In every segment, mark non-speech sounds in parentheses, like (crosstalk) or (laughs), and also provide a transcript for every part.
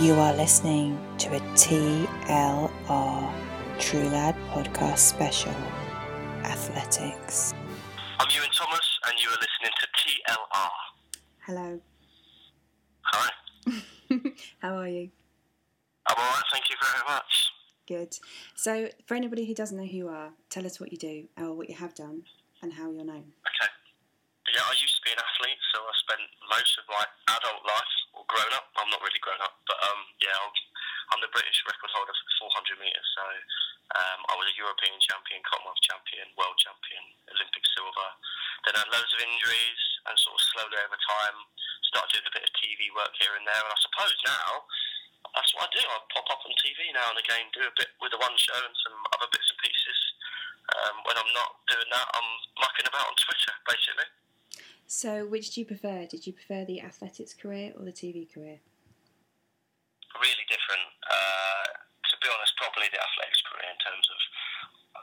You are listening to a TLR True Lad podcast special Athletics. I'm Iwan Thomas, and you are listening to TLR. Hello. Hi. (laughs) How are you? I'm alright, thank you very much. Good. So, for anybody who doesn't know who you are, tell us what you do or what you have done and how you're known. Okay. Yeah, I used to be an athlete, so I spent most of my adult life, grown up, I'm not really grown up, but um, yeah, I'm, I'm the British record holder for the 400 metres, so um, I was a European champion, Commonwealth champion, world champion, Olympic silver. Then I had loads of injuries, and sort of slowly over time started doing a bit of TV work here and there, and I suppose now that's what I do. I pop up on TV now and again, do a bit with the one show and some other bits and pieces. Um, when I'm not doing that, I'm mucking about on Twitter, basically. So, which do you prefer? Did you prefer the athletics career or the TV career? Really different. Uh, to be honest, probably the athletics career in terms of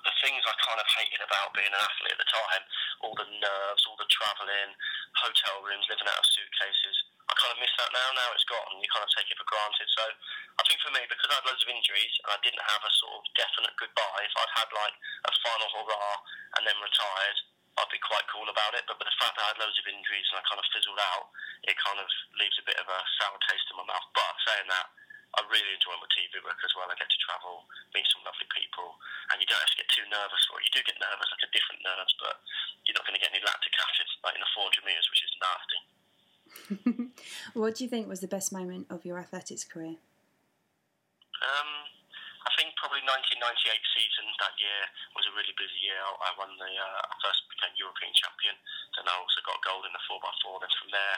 the things I kind of hated about being an athlete at the time. All the nerves, all the travelling, hotel rooms, living out of suitcases. I kind of miss that now. Now it's gone. You kind of take it for granted. So I think for me, because I had loads of injuries and I didn't have a sort of definite goodbye, if I'd had like a final hurrah and then retired, I'd be quite cool about it. But with the fact that I had loads of injuries and I kind of fizzled out, it kind of leaves a bit of a sour taste in my mouth. But saying that, I really enjoy my TV work as well. I get to travel, meet some lovely people, and you don't have to get too nervous for it. You do get nervous, like a different nerves, but you're not going to get any lactic acid like in the 400 metres, which is nasty. (laughs) what do you think was the best moment of your athletics career? Um, I think probably 1998 season that year was a really busy year. I won the uh, I first became European champion. Then I also got gold in the 4x4. Then from there,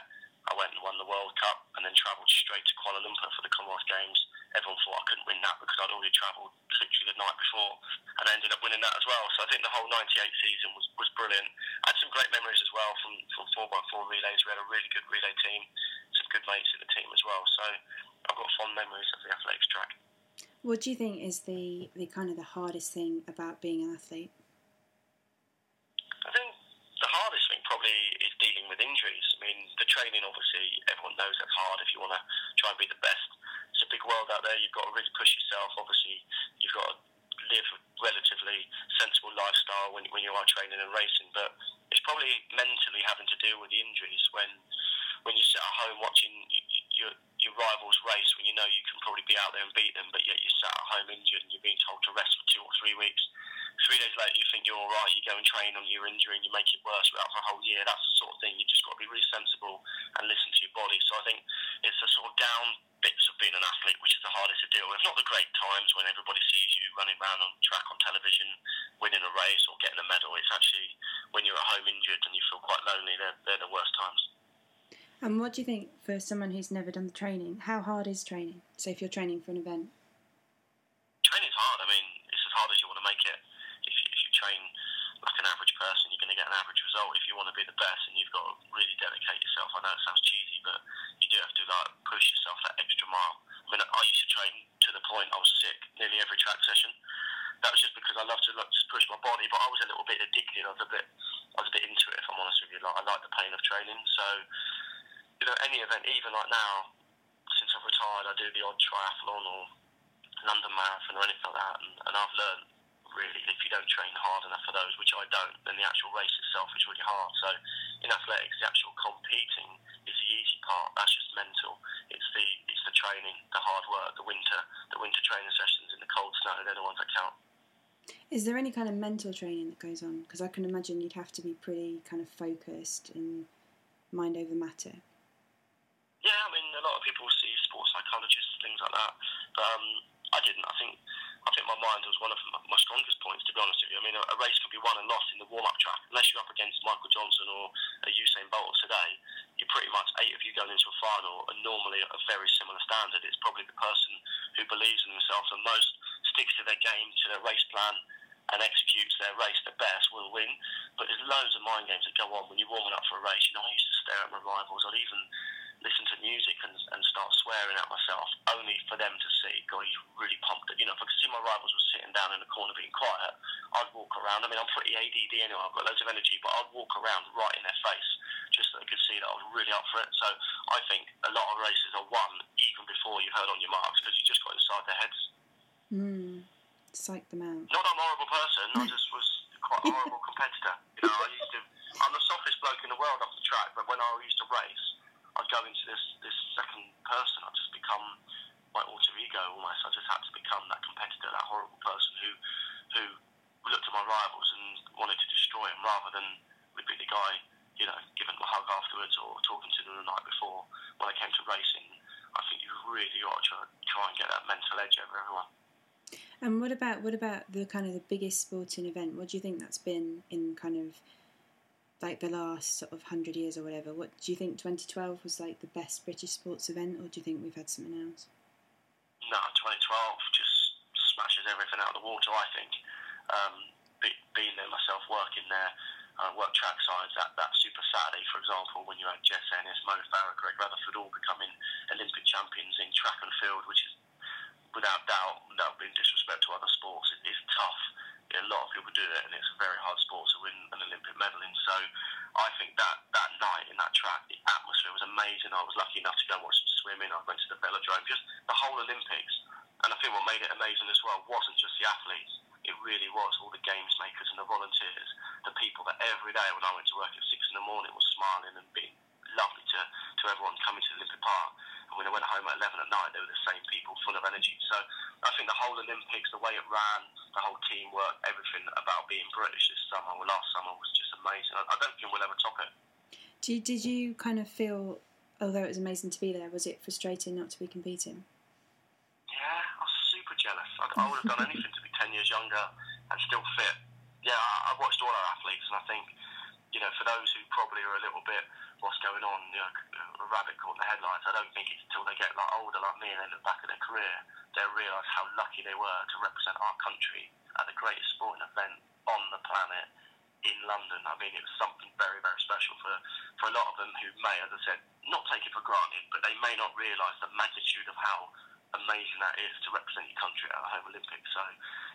I went and won the World Cup and then travelled straight to Kuala Lumpur for the Commonwealth Games. Everyone thought I couldn't win that because I'd already travelled literally the night before and I ended up winning that as well. So I think the whole 98 season was, was brilliant. I had some great memories as well from, from 4x4 relays. We had a really good relay team, some good mates in the team as well. So I've got fond memories of the athletics track. What do you think is the, the kind of the hardest thing about being an athlete? I think the hardest thing probably is dealing with injuries. I mean, the training, obviously, everyone knows that's hard if you want to try and be the best. It's a big world out there. You've got to really push yourself. Obviously, you've got to live a relatively sensible lifestyle when, when you are training and racing. But it's probably mentally having to deal with the injuries when when you sit at home watching your your rivals race when you know you can probably be out there and beat them, but yet you're sat at home injured and you're being told to rest for two or three weeks. Three days later, you think you're all right. You go and train on your injury and you make it worse out for a whole year. That's the sort of thing you just got to be really sensible and listen to your body. So I think it's the sort of down bits of being an athlete which is the hardest to deal with. Not the great times when everybody sees you running around on track on television, winning a race or getting a medal. It's actually when you're at home injured and you feel quite lonely. They're, they're the worst times. And what do you think for someone who's never done the training? How hard is training? So if you're training for an event? Training's hard. I mean, it's as hard as you want to make it. If you, if you train like an average person, you're going to get an average result. If you want to be the best, and you've got to really dedicate yourself. I know it sounds cheesy, but you do have to like push yourself that extra mile. I mean, I used to train to the point I was sick nearly every track session. That was just because I love to like, just push my body, but I was a little bit addicted. I was a bit, I was a bit into it. If I'm honest with you, like I like the pain of training. So you know, any event, even like now, since I've retired, I do the odd triathlon or London Marathon or anything like that, and, and I've learned really that if you don't train hard enough for those, which I don't, then the actual race itself is really hard. So in athletics, the actual competing is the easy part. That's just mental. It's the it's the training, the hard work, the winter, the winter training sessions in the cold snow. They're the ones that count. Is there any kind of mental training that goes on? Because I can imagine you'd have to be pretty kind of focused and mind over matter. Yeah, I mean, a lot of people see sports psychologists, and things like that. But um, I didn't. I think I think my mind was one of my strongest points, to be honest with you. I mean, a, a race can be won and lost in the warm-up track. Unless you're up against Michael Johnson or a Usain Bolt today, you're pretty much eight of you going into a final, and normally a very similar standard. It's probably the person who believes in themselves the most, sticks to their game, to their race plan, and executes their race the best will win. But there's loads of mind games that go on when you're warming up for a race. You know, I used to stare at my rivals. I'd even listen to music and, and start swearing at myself, only for them to see, God, he's really pumped. You know, if I could see my rivals were sitting down in the corner being quiet, I'd walk around. I mean, I'm pretty ADD anyway, I've got loads of energy, but I'd walk around right in their face just so they could see that I was really up for it. So I think a lot of races are won even before before you've heard on your marks because you just got inside their heads. Mm. Psych them out. Not I'm a horrible person. I just was quite a horrible (laughs) competitor. You know, I used to. I'm the softest bloke in the world off the track, but when I used to race, I'd go into this this second person. I'd just become my alter ego almost. I just had to become that competitor, that horrible person who who looked at my rivals and wanted to destroy them, rather than would be the guy, you know, giving them a hug afterwards or talking to them the night before. When I came to racing, I think you really ought to try and get that mental edge over everyone. And what about what about the kind of the biggest sporting event? What do you think that's been in kind of like the last sort of hundred years or whatever? What do you think 2012 was like the best British sports event, or do you think we've had something else? No, 2012 just smashes everything out of the water. I think um, be, being there myself, working there, uh, work track sides. That that Super Saturday, for example, when you had Jess Ennis, Mo Farah, Greg Rutherford all becoming Olympic champions in track and field, which is without doubt, without being disrespect to other sports, it is tough. A lot of people do it, and it's a very hard sport to win an Olympic medal in. So, I think that that night in that track, the atmosphere was amazing. I was lucky enough to go watch some swimming. I went to the velodrome, just the whole Olympics. And I think what made it amazing as well wasn't just the athletes. It really was all the games makers and the volunteers, the people that every day when I went to work at six in the morning was smiling and being lovely to, to everyone coming to the Olympic Park. And when I went home at 11 at night, they were the same people, full of energy. So I think the whole Olympics, the way it ran, the whole teamwork, everything about being British this summer, or last summer, was just amazing. I, I don't think we'll ever top it. Do you, did you kind of feel, although it was amazing to be there, was it frustrating not to be competing? Yeah, I was super jealous. I, I would have done anything to be 10 years younger and still fit. Yeah, I, I watched all our athletes, and I think, you know, for those who probably are a little bit what's going on, you know, a uh, rabbit caught in the headlines. I don't think it's until they get like older like me and they look back at their career, they'll realise how lucky they were to represent our country at the greatest sporting event on the planet in London. I mean, it was something very, very special for, for a lot of them who may, as I said, not take it for granted, but they may not realise the magnitude of how amazing that is to represent your country at a home Olympics. So,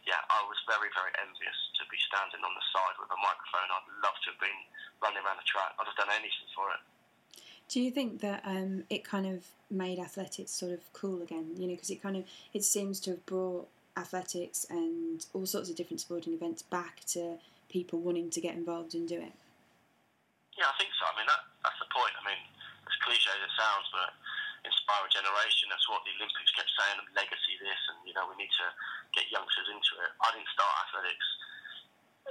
yeah, I was very, very envious to be standing on the side with a microphone. I'd love to have been running around the track. I'd have done anything for it. Do you think that um, it kind of made athletics sort of cool again? You know, because it kind of it seems to have brought athletics and all sorts of different sporting events back to people wanting to get involved and do it. Yeah, I think so. I mean, that, that's the point. I mean, as cliche as it sounds, but inspire a generation. That's what the Olympics kept saying, legacy this, and you know we need to get youngsters into it. I didn't start athletics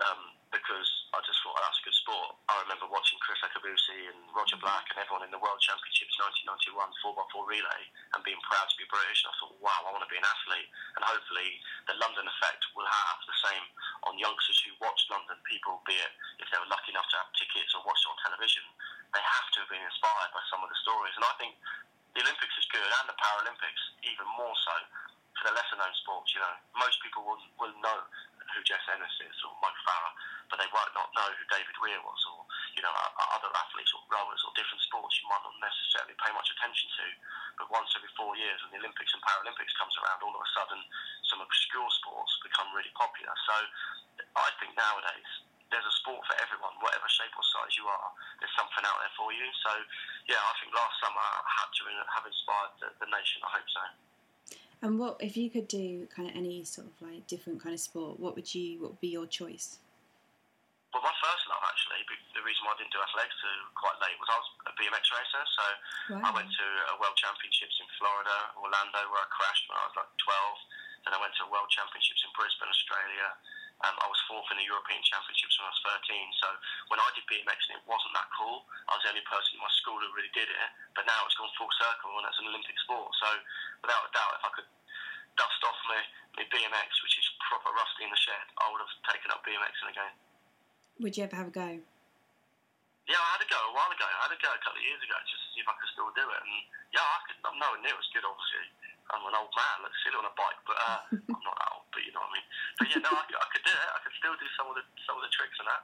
um, because I just thought oh, that's a good sport. I remember watching Kriss Akabusi and Roger Black and everyone in the World Championships 1991 4x4 relay and being proud to be British. And I thought, wow, I want to be an athlete. And hopefully the London effect will have the same on youngsters who watch London. People, be it if they were lucky enough to have tickets or watch it on television, they have to have been inspired by some of the stories. And I think the Olympics is good and the Paralympics even more so for the lesser known sports. You know, most people will, will know who Jess Ennis is or Mike Farah, but they might not know who David Weir was or you know other athletes or rowers or different sports you might not necessarily pay much attention to. But once every four years, when the Olympics and Paralympics comes around, all of a sudden some obscure sports become really popular. So I think nowadays there's a sport for everyone, whatever shape or size you are. There's something out there for you. So, yeah, I think last summer I had to have inspired the, the nation. I hope so. And what if you could do kind of any sort of like different kind of sport? What would you? What would be your choice? Well, my first love actually, the reason why I didn't do athletics until quite late was I was a BMX racer. So wow. I went to a World Championships in Florida, Orlando, where I crashed when I was like 12. Then I went to World Championships in Brisbane, Australia. Um, I was fourth in the European Championships when I was 13. So when I did BMX and it wasn't that cool, I was the only person in my school who really did it. But now it's gone full circle and it's an Olympic sport. So without a doubt, if I could dust off my, my BMX, which is proper rusty in the shed, I would have taken up BMXing again. Would you ever have a go? Yeah, I had a go a while ago. I had a go a couple of years ago just to see if I could still do it. And yeah, I could. I'm nowhere near as good, obviously. I'm an old man. Let's sit on a bike, but uh, (laughs) I'm not that old. But you know what I mean. But yeah, no, I, I could do it. I could still do some of the some of the tricks and that.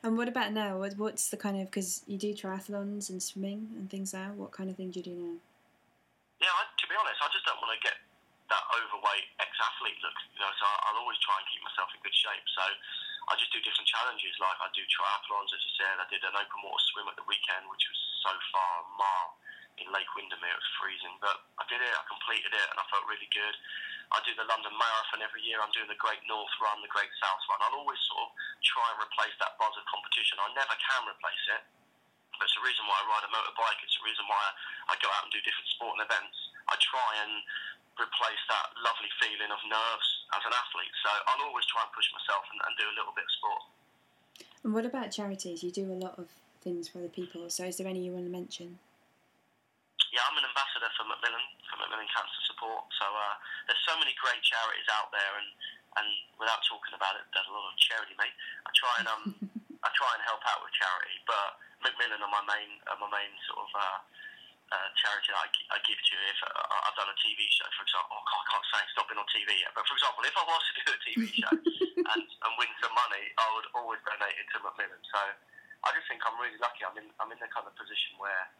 And what about now? What's the kind of because you do triathlons and swimming and things now? What kind of thing do you do now? Yeah, I, to be honest, I just don't want to get that overweight ex-athlete look. You know, so I'll always try and keep myself in good shape. So I just do different challenges. Like I do triathlons, as you said. I did an open water swim at the weekend, which was so far a mile in Lake Windermere. It was freezing, but I did it. I completed it and I felt really good. I do the London Marathon every year. I'm doing the Great North Run, the Great South Run. I'll always sort of try and replace that buzz of competition. I never can replace it. But it's the reason why I ride a motorbike. It's the reason why I go out and do different sporting events. I try and replace that lovely feeling of nerves as an athlete. So I'll always try and push myself and, and do a little bit of sport. And what about charities? You do a lot of things for other people. So is there any you want to mention? Yeah, I'm an ambassador for Macmillan, for Macmillan Cancer Support. So uh, there's so many great charities out there, and, and without talking about it, there's a lot of charity, mate. I try and um, (laughs) I try and help out with charity, but Macmillan are my main are my main sort of uh, uh, charity I, I give to. If uh, I've done a TV show, for example, oh, I can't say it's not been on TV yet, but for example, if I was to do a TV (laughs) show and, and win some money, I would always donate it to Macmillan. So I just think I'm really lucky. I'm in I'm in the kind of position where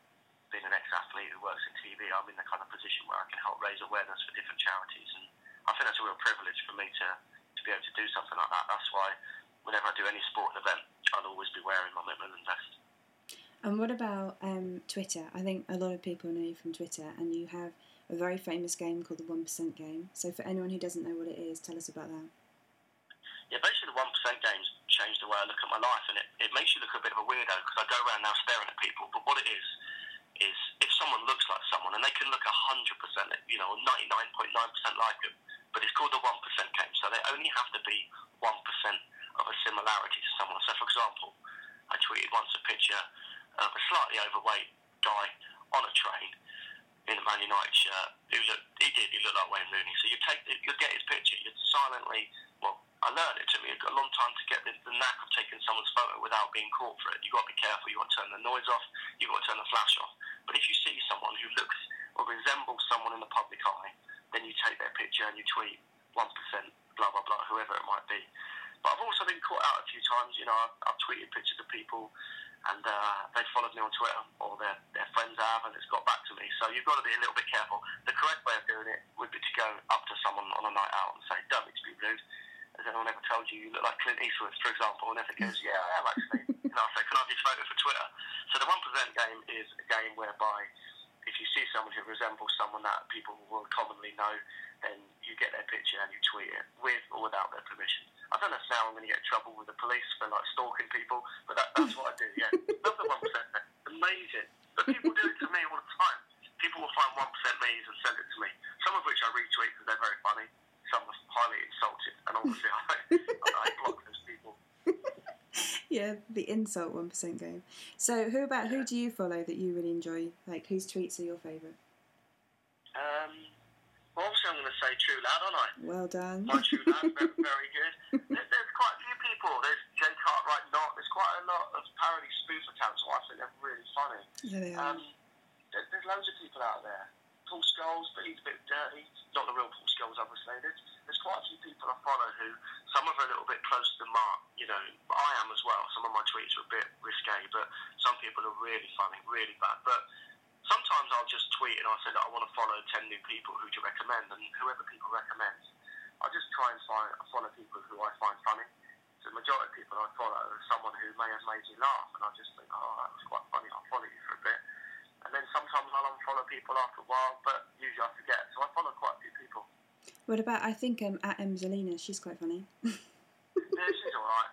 being an ex-athlete who works in TV, I'm in the kind of position where I can help raise awareness for different charities, and I think that's a real privilege for me to, to be able to do something like that. That's why whenever I do any sporting event, I'll always be wearing my Macmillan vest. And what about um, Twitter? I think a lot of people know you from Twitter, and you have a very famous game called the One Percent Game. So for anyone who doesn't know what it is, tell us about that. Yeah, basically the One Percent Games changed the way I look at my life, and it, it makes you look a bit of a weirdo because I go around now staring at people. But what it is is if someone looks like someone and they can look 100%, you know, 99.9% like them, but it's called the 1% game, so they only have to be 1% of a similarity to someone. So, for example, I tweeted once a picture of a slightly overweight guy on a train in a Man United shirt who looked, he did, he looked like Wayne Rooney. So you take, you get his picture, you silently, well, I learned it took me a long time to get the, the knack of taking someone's photo without being caught for it. You've got to be careful. You've got to turn the noise off. You've got to turn the flash off. But if you see someone who looks or resembles someone in the public eye, then you take their picture and you tweet 1%, blah, blah, blah, whoever it might be. But I've also been caught out a few times. You know, I've, I've tweeted pictures of people and uh, they've followed me on Twitter or their, their friends have and it's got back to me. So you've got to be a little bit careful. The correct way of doing it would be to go up to someone on a night out and say, don't be rude has anyone ever told you you look like Clint Eastwood, for example? And if it goes, yeah, I am actually. And I'll say, can I have this photo for Twitter? So the 1% game is a game whereby if you see someone who resembles someone that people will commonly know, then you get their picture and you tweet it with or without their permission. I don't know if now I'm going to get in trouble with the police for like stalking people, but that, that's what I do. Yeah, (laughs) love the one percent. Amazing, but people do it to me all the time. People will find one percent memes and send it to me. Some of which I retweet because they're very funny some are highly insulted, and obviously (laughs) I, I block people. (laughs) yeah, the insult one percent game. So, who about who do you follow that you really enjoy? Like, whose tweets are your favourite? Um, well, obviously I'm going to say True Lad, aren't I? Well done. My True Lad, very, (laughs) very good. There's, there's, quite a few people. There's Jay Cartwright Not. There's quite a lot of parody spoof accounts. So I think they're really funny. Yeah, they are. Um, there's, there's loads of people out there. Paul Scholes, but he's a bit dirty. Not the real Paul Scholes, obviously. There's, there's quite a few people I follow who, some of them are a little bit close to the mark, know, I am as well. Some of my tweets are a bit risque, but some people are really funny, really bad. But sometimes I'll just tweet and I'll say that I want to follow 10 new people who to recommend, and whoever people recommend, I just try and find, follow people who I find funny. So the majority of people I follow are someone who may have made me laugh, and I just think, oh, that was quite funny, I'll follow you for a bit and then sometimes I'll unfollow people after a while, but usually I forget. So I follow quite a few people. What about I think um, at Emzelina, she's quite funny. (laughs) yeah, she's alright.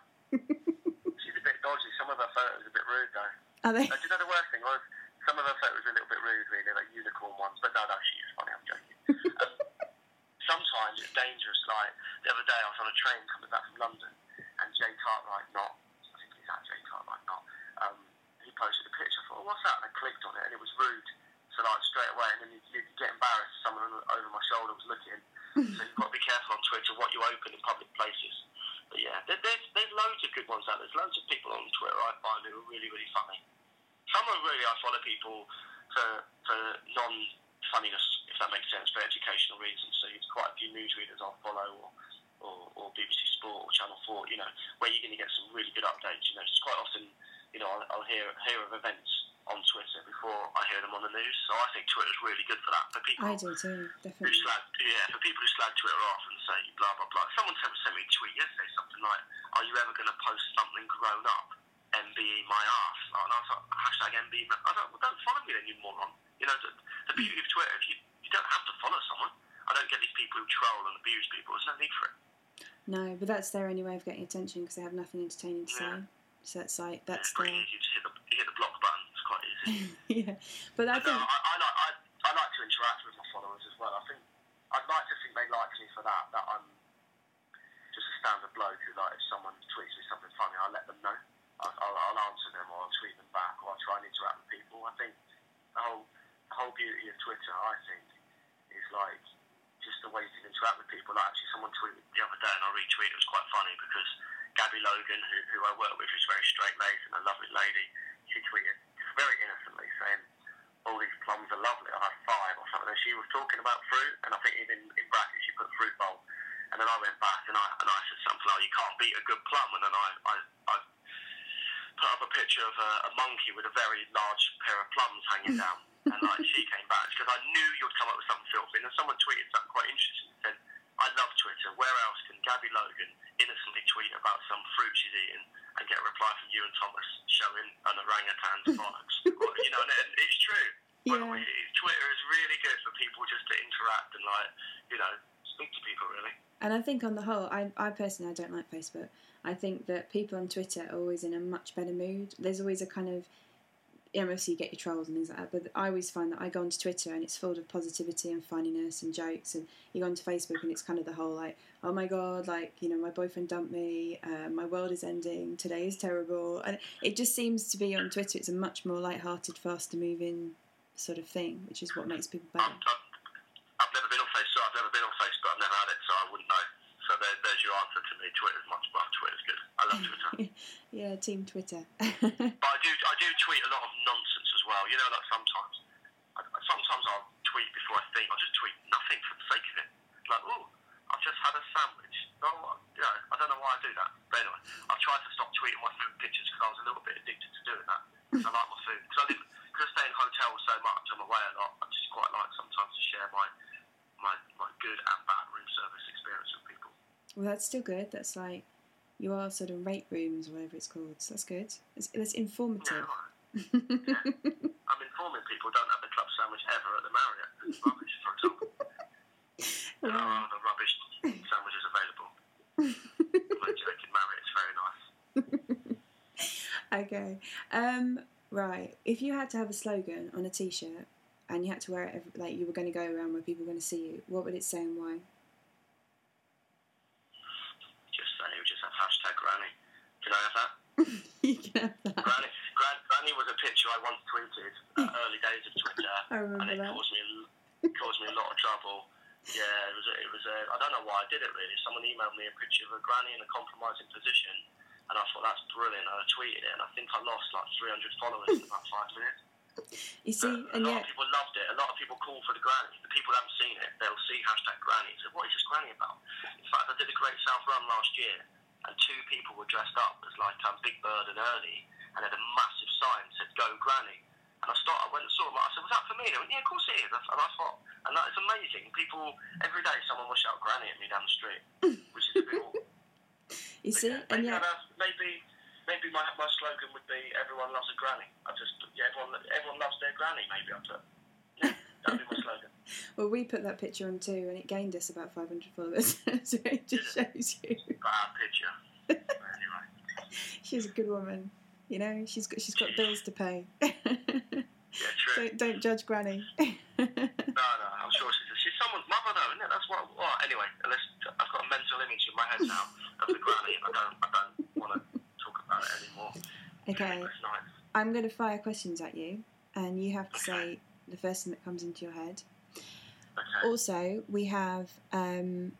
she's a bit dodgy. Some of her photos are a bit rude though. Are they? Uh, do you know the worst thing was? Some of her photos were a little bit rude, really, like unicorn ones. But no, no, she is funny. I'm joking. (laughs) um, sometimes it's dangerous. Like the other day, I was on a train coming back from London, and Jay Cartwright, not I think he's at Jay Cartwright, not um, he posted a picture. I thought, oh, what's that? And I clicked on it, and it was rude. So like straight away, and then you, you get embarrassed. Someone over my shoulder was looking. (laughs) so you've got to be careful on Twitter what you open in public places. But yeah, there, there's there's loads of good ones out. There's loads of people on Twitter I find who are really really funny. Some are really I follow people for for non funniness, if that makes sense, for educational reasons. So it's quite a few newsreaders I'll follow or or, or BBC Sport or Channel Four. You know where you're going to get some really good updates. You know, it's quite often you know, I'll, I'll hear hear of events on Twitter before I hear them on the news. So I think Twitter's really good for that. For people I do too, definitely. Who slag, yeah, for people who slag Twitter off and say blah blah blah. Someone sent, sent me a tweet yesterday, something like, "Are you ever going to post something grown up? MBE my ass." And I was like, hashtag MBE. I don't, well, don't follow me then, you moron. You know, the, the beauty of Twitter, if you you don't have to follow someone. I don't get these people who troll and abuse people. There's no need for it. No, but that's their only way of getting attention because they have nothing entertaining to Yeah. say. So that's like Yeah, that's pretty their easy to hit the, hit the block button. It's quite easy. (laughs) yeah. But I But no, I, I, like, I, I like to interact with my followers as well. I think I'd like to think they like me for that. That I'm just a standard bloke who, like, if someone tweets me something funny, I'll let them know. I'll, I'll, I'll answer them or I'll tweet them back or I'll try and interact with people. I think the whole the whole beauty of Twitter, I think, is like just the way you can interact with people. Like actually, someone tweeted the other day and I retweeted. It was quite funny because Gabby Logan, who, who I work with, is very straight laced and a lovely lady. She tweeted very innocently saying, "All these plums are lovely. I have five or something." And she was talking about fruit, and I think even in brackets she put fruit bowl. And then I went back and I and I said something like, "You can't beat a good plum." And then I I, I put up a picture of a, a monkey with a very large pair of plums hanging (laughs) down. And like she came back because I knew you'd come up with something filthy. And then someone tweeted something quite interesting. and Said, "I love Twitter. Where else can Gabby Logan innocently tweet about some fruit she's eating and get a reply from Iwan Thomas showing an orangutan's (laughs) bollocks?" well, you know, and it, it's true. yeah. Well, Twitter is really good for people just to interact and like, you know, speak to people really. And I think on the whole, I, I personally I don't like Facebook. I think that people on Twitter are always in a much better mood. There's always a kind of obviously you get your trolls and things like that, but I always find that I go onto Twitter and it's full of positivity and funniness and jokes, and you go onto Facebook and it's kind of the whole like, oh my god, like you know my boyfriend dumped me, uh, my world is ending, today is terrible, and it just seems to be on Twitter. It's a much more light-hearted, faster moving sort of thing, which is what makes people better. I've, never been on Facebook. I've never been on Facebook. I've never had it, so I wouldn't know. So there, there's your answer to me. Twitter's much better. Twitter's good. I love Twitter. (laughs) yeah, Team Twitter. (laughs) But I do, I do tweet a lot of nonsense as well. You know, like sometimes, I, sometimes I'll tweet before I think. I'll just tweet nothing for the sake of it. Like, oh, I've just had a sandwich. Oh, you know, I don't know why I do that. But anyway, I've tried to stop tweeting my food pictures because I was a little bit addicted to doing that. I like my food. Because I live, because I stay in hotels so much, I'm away a lot. I just quite like sometimes to share my, my, my good and bad room service experience with people. Well, that's still good. That's like you are sort of rate rooms or whatever it's called. So that's good. It's, it's Yeah, informative. I'm informing people don't have the club sandwich ever at the Marriott. It's rubbish, for example. (laughs) There are other rubbish sandwiches available. (laughs) I'm joking, Marriott's very nice. (laughs) okay. Um, right. If you had to have a slogan on a T-shirt and you had to wear it, every, like you were going to go around where people were going to see you, what would it say and why? Just say, we just have hashtag Granny. Can I have that? you can have that. Granny, Gran, Granny was a picture I once tweeted uh, early days of Twitter, (laughs) and it that. caused me caused me a lot of trouble. Yeah, it was a, it was a, I don't know why I did it really. Someone emailed me a picture of a granny in a compromising position, and I thought that's brilliant. And I tweeted it, and I think I lost like 300 followers in about five minutes. (laughs) You see, a and lot yet, of people loved it. A lot of people call for the granny. The people who haven't seen it, they'll see hashtag granny. So what is this granny about? In fact, I did a Great South Run last year, and two people were dressed up as like um, Big Bird and Ernie, and had a massive sign that said "Go Granny." And I started, I went and saw them. I said, "Was that for me?" They went, "Yeah, of course it is." And I thought, and that is amazing. People every day, someone will shout "Granny" at me down the street, (laughs) which is a bit awkward. you see, Yeah, and yeah, maybe maybe my, my slogan would be everyone loves a granny. I just yeah, everyone everyone loves their granny. Maybe I put yeah, that'd be my slogan. (laughs) well, we put that picture on too, and it gained us about 500 followers. (laughs) so it just shows you Bad picture. anyway, she's a good woman. You know, she's got she's got bills to pay. (laughs) yeah, true. don't don't judge Granny. (laughs) No, no, I'm sure she's she's someone's mother though, isn't it? That's what. Well, anyway, unless I've got a mental image in my head now of the granny. I don't I don't want to talk about it anymore. okay, nice. I'm going to fire questions at you, and you have to Okay. say the first thing that comes into your head. Okay. Also, we have, um,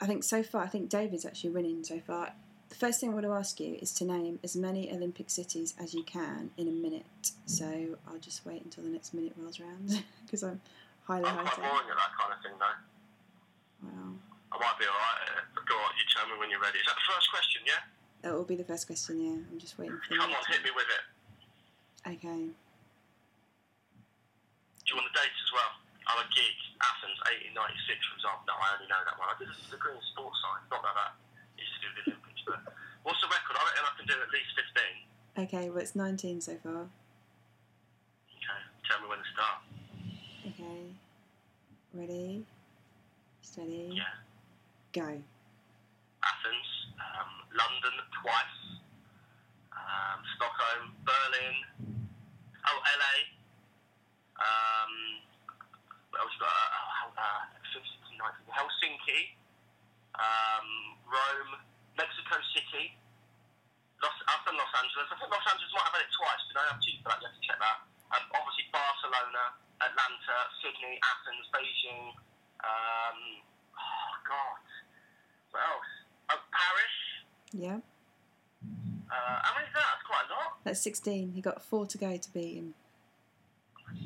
I think so far, I think David's actually winning so far. The first thing I want to ask you is to name as many Olympic cities as you can in a minute. So I'll just wait until the next minute rolls around (laughs) because I'm highly I'm quite high boring at that kind of thing though. Wow. I might be alright. but Go on, you tell me when you're ready. Is that the first question? Yeah. That will be the first question, yeah. I'm just waiting for the Come on, hit me with it. Okay. Do you want the dates as well? I'm a geek. Athens, 1896, for example. No, I only know that one. I did a degree in sports science. Not that that used to do with the Olympics, but what's the record? I reckon I can do at least 15. Okay, well, it's 19 so far. Okay, tell me when to start. Okay. Ready? Steady. Yeah. Go. Athens, um, London twice, um, Stockholm, Berlin, oh LA, um, what else got? Uh, uh, Helsinki, um, Rome, Mexico City. Los, I've done Los Angeles. I think Los Angeles might have had it twice. Did I have two for that? You have to check that. Um, obviously Barcelona, Atlanta, Sydney, Athens, Beijing. Um, oh God, what else? Oh, Paris. Yeah. Uh, how many is that? That's quite a lot. That's 16. He got four to go to beat him.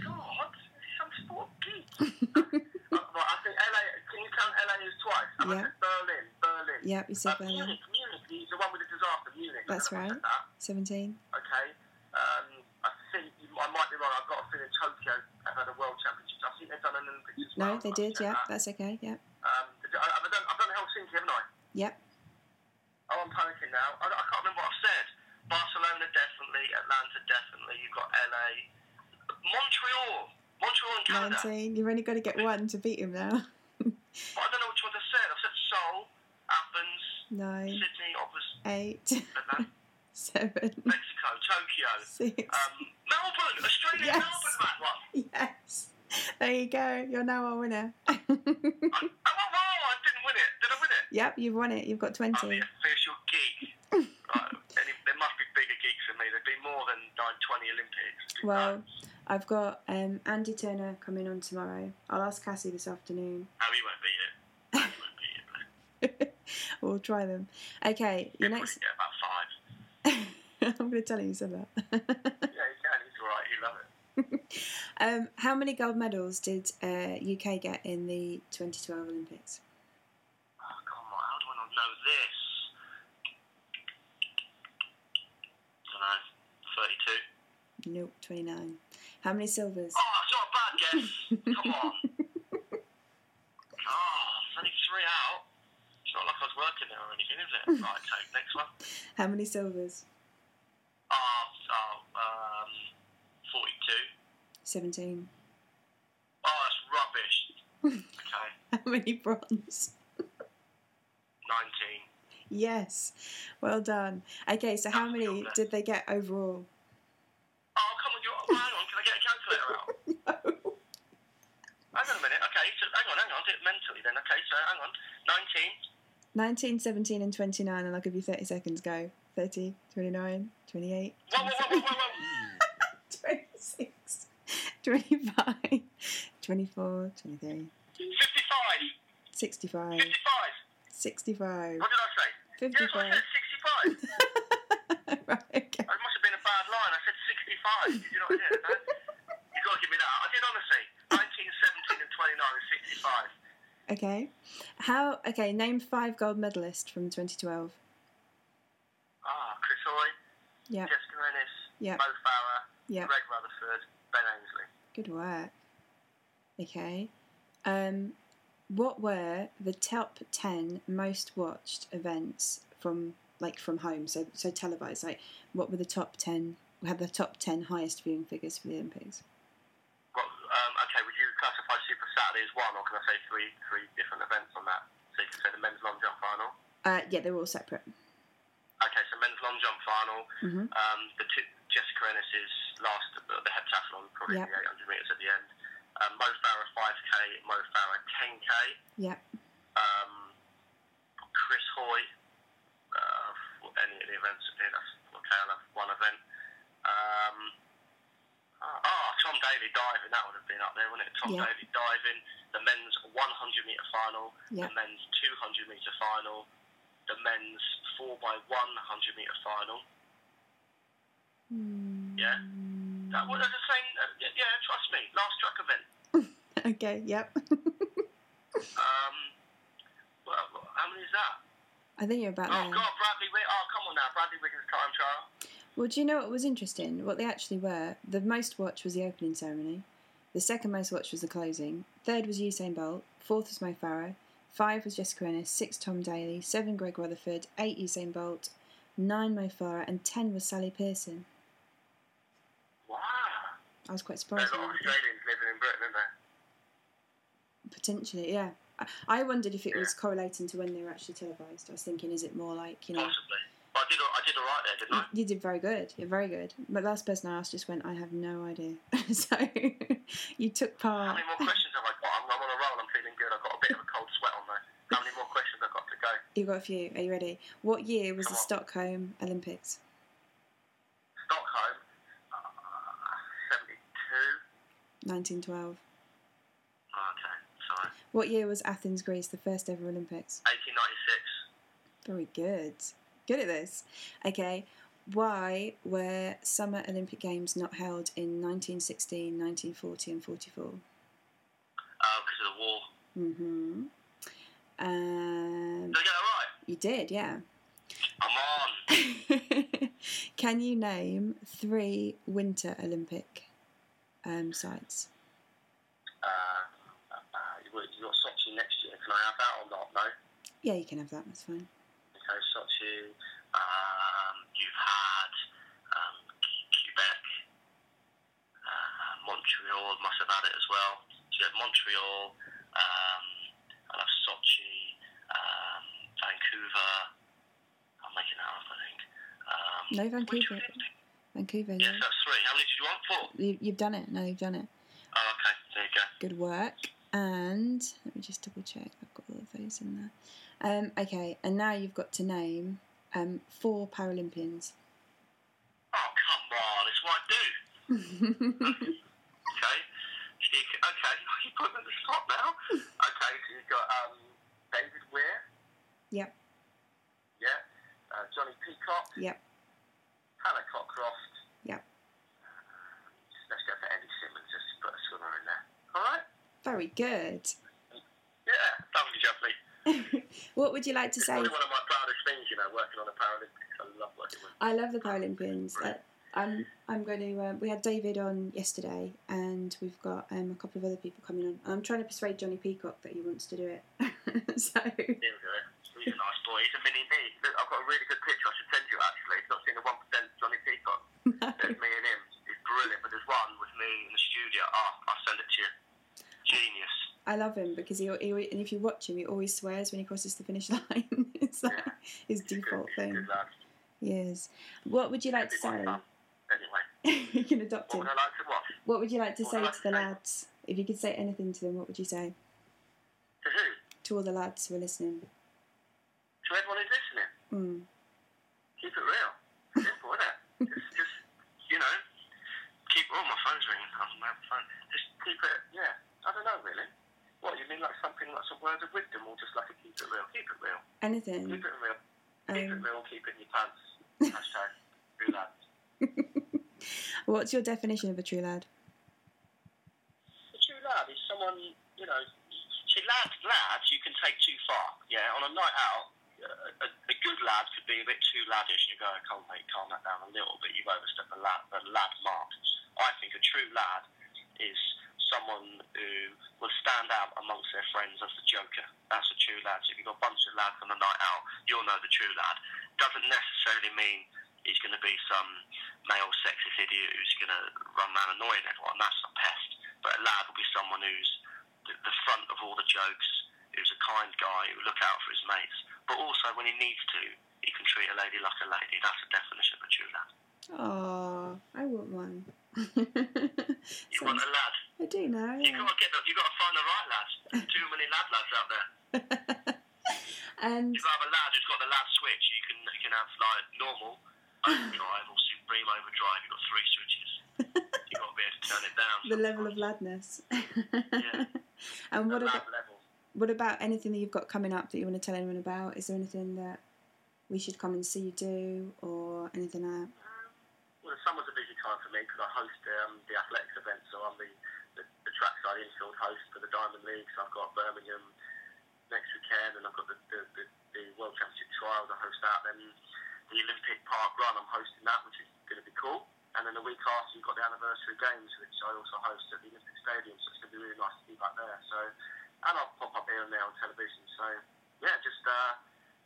God, this is some sport geek. (laughs) uh, right, I think LA. You LA twice? I Yeah. Berlin, Berlin. Yep, you Uh, said Berlin. Munich, Munich, the, the one with the disaster, Munich. That's don't know if I right. that. 17. Okay. Um, I think I might be wrong. I've got a feeling Tokyo have had a World Championships. I think they've done an Olympics as well. No, they did. Yeah, that. that's okay. Yeah. Um, I've done, I've done Helsinki, haven't I? Yep. Oh, I'm panicking now. I, I can't remember what I've said. Barcelona definitely, Atlanta definitely. You've got LA, Montreal, Montreal in Canada. 19. You've only got to get one to beat him now. I don't know which one I said. I said Seoul, Athens, Nine, Sydney, obviously, eight, (laughs) seven, Mexico, Tokyo, six. um, Melbourne, Australia, Yes. Melbourne, that one. Yes. There you go. You're now our winner. (laughs) I, oh, wow, I didn't win it. Did I win it? yep, you've won it. You've got 20. I'm the official geek. (laughs) right, any, there must be bigger geeks than me. There'd be more than 920 Olympics. Well, nuts. I've got um, Andy Turner coming on tomorrow. I'll ask Cassie this afternoon. Oh, he won't beat it. He won't beat (laughs) it. we'll try them. Okay, your next. get about five. (laughs) I'm going to tell him you said that. (laughs) Yeah, he can. He's all right. You love it. um, how many gold medals did uh, UK get in the 2012 Olympics? Oh, come on. How do I not know this? I don't know. 32. Nope, 29. How many silvers? Oh, it's not a bad guess. Come on. Oh, (laughs) it's only three out. It's not like I was working there or anything, is it? (laughs) Right, take next one. How many silvers? Oh, oh um, 42. 17. Oh, that's rubbish. Okay, (laughs) How many bronze? 19. Yes. Well done. Okay, so how many did they get overall? Oh, hang on. Can I get a calculator out? (laughs) No. Hang on a minute. Okay, so hang on, hang on. Do it mentally then. Okay, so hang on. 19. 19, 17, and 29, and I'll give you 30 seconds. Go. 30, 29, 28, Whoa, whoa, whoa, whoa, whoa, whoa. (laughs) 26, 25, 24, 23, 55. 65, 55. 65, What did I say? Yes, I said 65. (laughs) right, okay. Oh, 65. You know what I mean? I, you got to give me that. I did honestly. 19, and 65. Okay. How? Okay. Name five gold medalists from 2012. Ah, oh, Chris Hoy. Yeah. Jessica Ennis. Yeah. Mo Farah. Yeah. Greg Rutherford. Ben Ainslie. Good work. Okay. Um, what were the top 10 most watched events from like from home so so televised like what were the top 10 had the top ten highest viewing figures for the Olympics. Well, um, okay, would you classify Super Saturday as one, or can I say three three different events on that? So you can say the men's long jump final. Uh, yeah, they're all separate. Okay, so men's long jump final. hmm Um, the two, Jessica Ennis's last, uh, the heptathlon, probably Yep. the 800 metres at the end. Um, Mo Farah 5k, Mo Farah 10k. Yep. Um, Chris Hoy, uh, any of the events, yeah, that's okay, I'll have one event. Um, oh, Tom Daley diving, that would have been up there, wouldn't it? Tom Yeah. Daley diving, the men's 100 metre final, Yeah. the men's 200 metre final, the men's 4x100 metre final. Yeah. That was the same, uh, yeah, yeah, trust me, last track event. (laughs) Okay. Yep. (laughs) Um, well, how many is that? I think you're about Oh, there. God, Bradley Wiggins. Oh, come on now, Bradley Wiggins time trial. Well, do you know what was interesting? What they actually were. The most watched was the opening ceremony. The second most watched was the closing. Third was Usain Bolt. Fourth was Mo Farah. Five was Jessica Ennis. Six Tom Daley. Seven Greg Rutherford. Eight Usain Bolt. Nine Mo Farah. And ten was Sally Pearson. Wow. I was quite There's surprised. a lot of. Australians living in Britain, isn't there? Potentially, yeah. I, I wondered if it was correlating to when they were actually televised. I was thinking, is it more like you know? Possibly. I did. I did all right there, didn't I? You did very good. You're very good. But last person I asked just went, I have no idea. (laughs) so (laughs) you took part. How many more questions have I got? I'm, I'm on a roll. I'm feeling good. I've got a bit of a cold sweat on there. How many more questions have I got to go? You got a few. Are you ready? What year was the on. Stockholm Olympics? Stockholm, uh, 72. 1912. Okay, sorry. What year was Athens, Greece, the first ever Olympics? 1896. Very good. Good at this. Okay. Why were Summer Olympic Games not held in 1916, 1940, and 44? Uh, because of the war. Mm-hmm. Um, Did I get it right? you did, yeah. I'm on. (laughs) Can you name three Winter Olympic um, sites? Uh, uh, uh, you got Sochi next year. Can I have that or not? No. Yeah, you can have that. That's fine. Okay, Sochi. Um, you've had um, Quebec. Uh, Montreal must have had it as well. So you had Montreal. Um, I'll have Sochi. Um, Vancouver. I'm making that up, I think. Um, No, Vancouver. Vancouver. Yes, Yeah. that's three. How many did you want? Four. You, you've done it. No, you've done it. Oh, okay. There you go. Good work. And let me just double check. I've got all of those in there. Um, okay, and now you've got to name um, four Paralympians. Oh, come on. It's what I do. (laughs) Okay. You, okay. You put me on the spot now. Okay. So you've got um, David Weir. Yep. Yeah. Uh, Jonnie Peacock. Yep. Hannah Cockcroft. Yep. Let's go for Eddie Simmons. Just put a swimmer in there. All right. Very good. Yeah. Lovely, lovely. (laughs) what would you like to It's say? probably one of my proudest things, you know, working on the Paralympics. I love working with. I love the Paralympians. Uh, I'm I'm going to. Um, we had David on yesterday, and we've got um, a couple of other people coming on. I'm trying to persuade Jonnie Peacock that he wants to do it. (laughs) so Here we go. He's a nice boy. He's a mini me. I've got a really good picture. I should send you actually. You've not seen the one percent Jonnie Peacock. no. (laughs) There's me and him. It's brilliant. But there's one with me in the studio. Oh, I'll send it to you. Genius. I love him because he, he and if you watch him, he always swears when he crosses the finish (laughs) line. it's like Yeah. his He's a good, default thing. good. He is. What would you like to say? Anyway, (laughs) you can adopt what him. would I like to watch? What would you like to what say I to the say? lads? If you could say anything to them, what would you say? To who? To all the lads who are listening. To everyone who's listening. Mm. Keep it real. Simple, isn't it? (laughs) Just, just, you know, keep. Oh, my phone's ringing. I'm my phone. Just keep it. Yeah. I don't know really. What you mean, like something like some words of wisdom, or just like a keep it real? Keep it real. Anything. Keep it real. Keep it Um, real. Keep it in your pants. Hashtag. (laughs) Do that. what's your definition of a true lad? A true lad is someone, you know, see, lad, lads, you can take too far. Yeah, on a night out, a, a good lad could be a bit too laddish. You go, come on, mate, calm that down a little bit. You've overstepped the lad, the lad mark. I think a true lad is someone who will stand out amongst their friends as the joker. That's a true lad. So if you've got a bunch of lads on a night out, you'll know the true lad. Doesn't necessarily mean he's going to be some male sexist idiot who's going to run around annoying everyone. That's a pest. But a lad will be someone who's the, the front of all the jokes, who's a kind guy, who will look out for his mates. But also, when he needs to, he can treat a lady like a lady. That's the definition of a true lad. Oh, I want one. (laughs) You want a lad? I do now. You Yeah. got to get the, you got to find the right lads. Too (laughs) many lad lads out there. and You've got to have a lad who's got the lad switch. You can you can have like normal overdrive or supreme overdrive. You've got three switches. You've got to be able to turn it down. the level of ladness. (laughs) and the what lad about level. what about anything that you've got coming up that you want to tell anyone about? Is there anything that we should come and see you do, or anything like that? Well, the summer's a busy time for me because I host um, the athletics event, so I'm the trackside infield host for the Diamond League. So I've got Birmingham next weekend, and I've got the, the, the, the World Championship trials. I host that. Then the Olympic Park Run, I'm hosting that, which is going to be cool. And then the week after, you've got the anniversary games, which I also host at the Olympic Stadium. So it's going to be really nice to be back there. So, and I'll pop up here and there on television. So, yeah, just uh,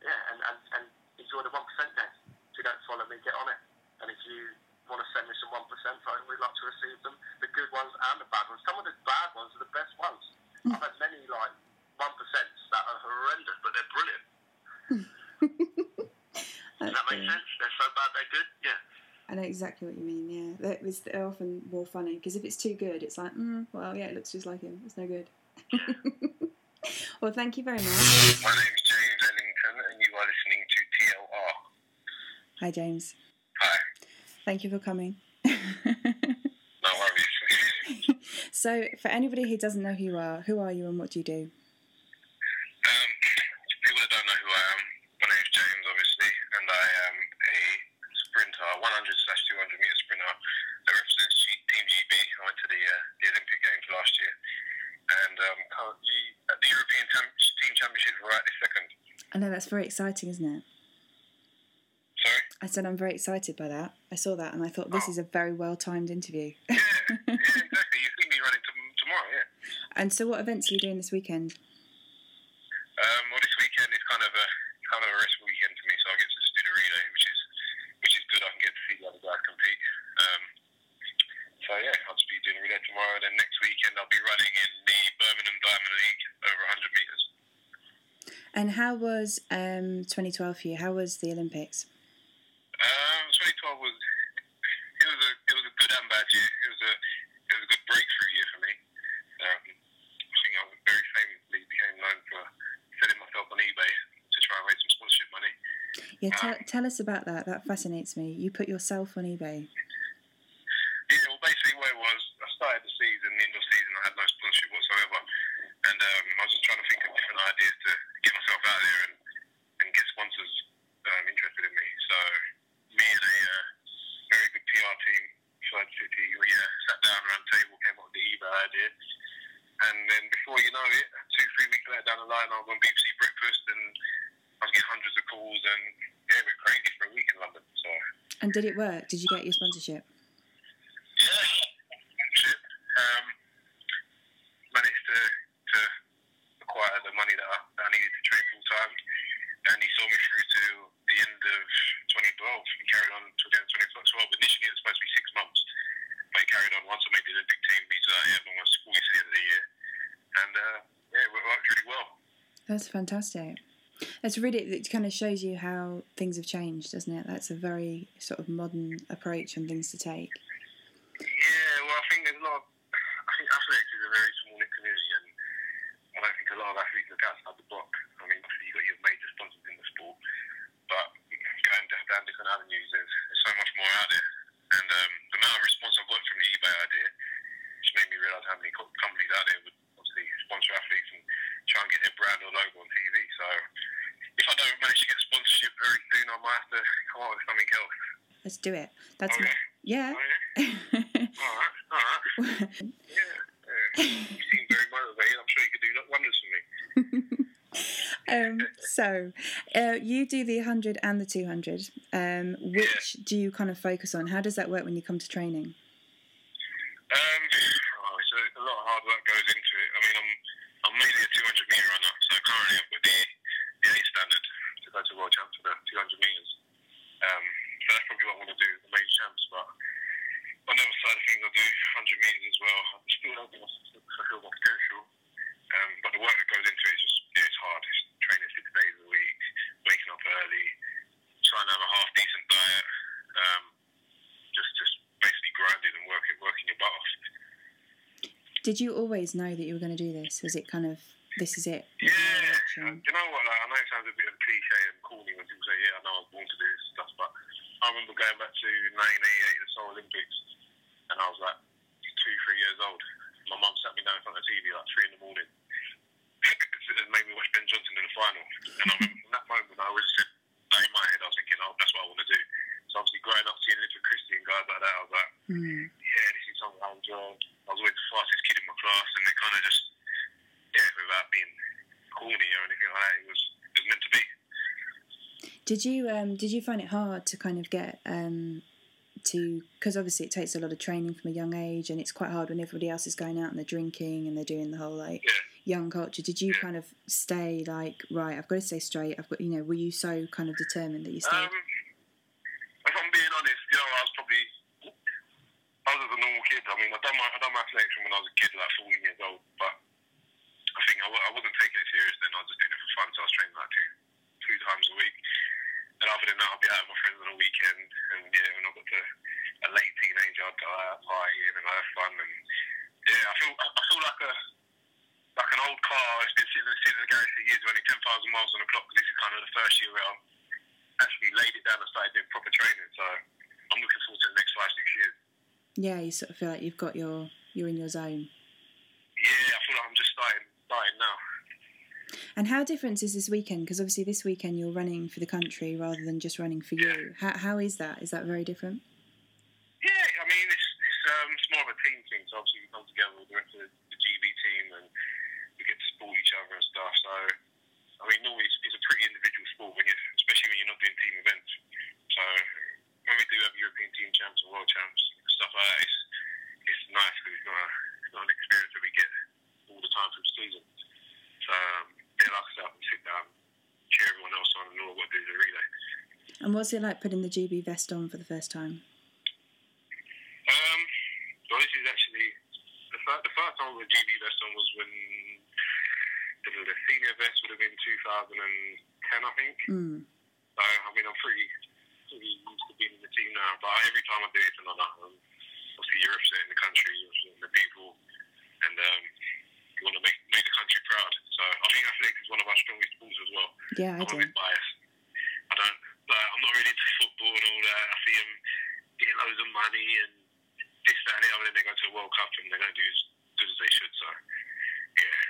yeah, and, and, and enjoy the one percent game. If you don't follow me, get on it. And if you want to send me some one percent phone, we'd like to receive them. The good ones and the bad ones. Some of the bad ones are the best ones. I've had many like one percents that are horrendous, but they're brilliant. (laughs) Does that make sense? They're so bad they're good. Yeah. I know exactly what you mean. Yeah, that was they're often more funny because if it's too good, it's like, mm, well, yeah, it looks just like him. It's no good. (laughs) well, thank you very much. My name's James Ellington, and you are listening to TLR. Hi, James. Thank you for coming. No worries. (laughs) so, for anybody who doesn't know who you are, who are you and what do you do? Um, people that don't know who I am, my name is James, obviously, and I am a sprinter, 100 slash 200 meter sprinter that represents Team GB. I went to the, uh, the Olympic Games last year, and um, currently at the European Team Championship right this second. I know that's very exciting, isn't it? Said I'm very excited by that. I saw that and I thought this is a very well timed interview. Yeah, (laughs) yeah, exactly. You see me running t- tomorrow, yeah. and so, what events are you doing this weekend? Um, well, this weekend is kind of a kind of a rest weekend for me, so I get to just do the relay, which is which is good. I can get to see the other guys compete. Um, so yeah, I'll just be doing the relay tomorrow. Then next weekend I'll be running in the Birmingham Diamond League over 100 meters. And how was um, 2012 for you? How was the Olympics? Um, 2012 was it was a it was a good and bad year. It was a it was a good breakthrough year for me. Um, I think I very famously became known for selling myself on eBay to try and raise some sponsorship money. Yeah, tell, us about that. That fascinates me. You put yourself on eBay. Yeah, well, basically what it was, I started the season, the end of season, I had no sponsorship whatsoever, and um, I was just trying to think of different ideas to get myself out there and, and get sponsors um, interested in me. So me and a uh, very good PR team, Flood City, we uh, sat down around the table, came up with the eBay idea, and then before you know it, two, three weeks later down the line, I was on BBC Breakfast, and I was getting hundreds of calls, and yeah, it went crazy for a week in London. So. And did it work? Did you get your sponsorship? Yeah, shit. Um, managed to, to acquire the money that I, that I needed to train full time, and he saw me through to the end of 2012. He carried on to the end of 2012. Initially, it was supposed to be six months, but he carried on once I made the Olympic team. He's uh, yeah, almost four weeks to the end of the year, and uh, yeah, it worked really well. That's fantastic. It's really it kind of shows you how things have changed, doesn't it? That's a very sort of modern approach on things to take. Yeah, well, I think there's a lot. Of, I think athletics is a very small community, and I don't think a lot of athletes look outside the box. I mean, obviously you've got your major sponsors in the sport, but going down down different avenues, there's, there's so much more out there. And um, the amount of response I've got from the eBay idea, which made me realise how many co- companies out there would obviously sponsor athletes and try and get their brand or logo on TV. So if I don't manage to get sponsorship very soon, I might have to come up with something else. Let's do it. That's Okay. yeah. Oh, yeah? (laughs) All right, all right. Yeah, yeah. You seem very motivated. I'm sure you could do wonders for me. (laughs) (laughs) um, so, uh, you do the 100 and the 200. Um, which do you kind of focus on? How does that work when you come to training? Um, oh, so a lot of hard work goes into it. I mean, I'm I'm mainly a 200 meter runner, so currently I've got the the A standard to go to world champs for the 200 meters. Um, so that's probably what I want to do, the major champs. But on the other side of things, I do 100 meters as well. I'm still helping myself to fulfill my potential. Um, but the work that goes into it is just yeah, it's hard. It's training six days a week, waking up early, trying to have a half decent diet. Um, just just basically grinding and working working your butt off. Did you always know that you were going to do this? Was it kind of this is it? Yeah, you know what? Like, I know it sounds a bit of cliche and corny when people say, "Yeah, I know I was born to do this stuff," but I remember going back to 1988, the Seoul Olympics, and I was like two, three years old. My mum sat me down in front of the TV like three in the morning. it made me watch Ben Johnson in the final, and I remember from that moment I always said, like, in my head, I was thinking, "Oh, that's what I want to do." So obviously, growing up seeing Linford Christie and guys like that, I was like, Hmm. yeah, this is something I enjoy. I was always the fastest kid in my class, and it kind of just, yeah, without being corny or anything like that, it was, it was meant to be. Did you um, did you find it hard to kind of get um, to because obviously it takes a lot of training from a young age and it's quite hard when everybody else is going out and they're drinking and they're doing the whole like Yeah. young culture. Did you Yeah. kind of stay like right? I've got to stay straight. I've got you know. Were you so kind of determined that you stayed? Um, if I'm being honest, you know, I was probably, I was as a normal kid. I mean, I done my, I done my selection when I was a kid, like 14 years old, but I think I, I wasn't taking it serious then. I was just doing it for fun. So I was training like two two times a week. And other than that, I'll be out with my friends on a weekend. And yeah, when I got to a late teenager, I'd go out partying and I have fun. And yeah, I feel I feel like a like an old car. It's been sitting, sitting in the garage for years, running ten thousand miles on the clock. This is kind of the first year where I'm actually laid it down and started doing proper training. So I'm looking forward to the next five six years. Yeah, you sort of feel like you've got your you're in your zone. Yeah, I feel like I'm just starting starting now. And how different is this weekend? Because obviously this weekend you're running for the country rather than just running for Yeah. you. How, how is that? Is that very different? Yeah, I mean, it's, it's, um, it's more of a team thing. So obviously we come together with the rest of the GB team and we get to support each other and stuff. So, I mean, normally it's, it's a pretty individual sport, when you, especially when you're not doing team events. So when we do have European team champs or world champs, stuff like that, it's, it's nice because it's not, a, it's not an experience that we get all the time through the season. So, um, yeah, like I said, I can sit down, cheer everyone else on and know what to do the relay. And what's it like putting the GB vest on for the first time? Um, well, this is actually the first, the first time with GB vest on was when the, the senior vest would have been 2010, I think. Mm. So I mean, I'm pretty pretty used to being in the team now. But every time I do it, it's another. Um, obviously, you're representing the country, you're representing the people, and um, you want to make make the country proud. So I think athletics is one of our strongest sports as well. Yeah, I I'm a do. bit biased. I don't. Like, I'm not really into football and all that. I see them getting loads of money and this, that, and the other. Then they go to the World Cup and they don't do as good as they should. So, yeah,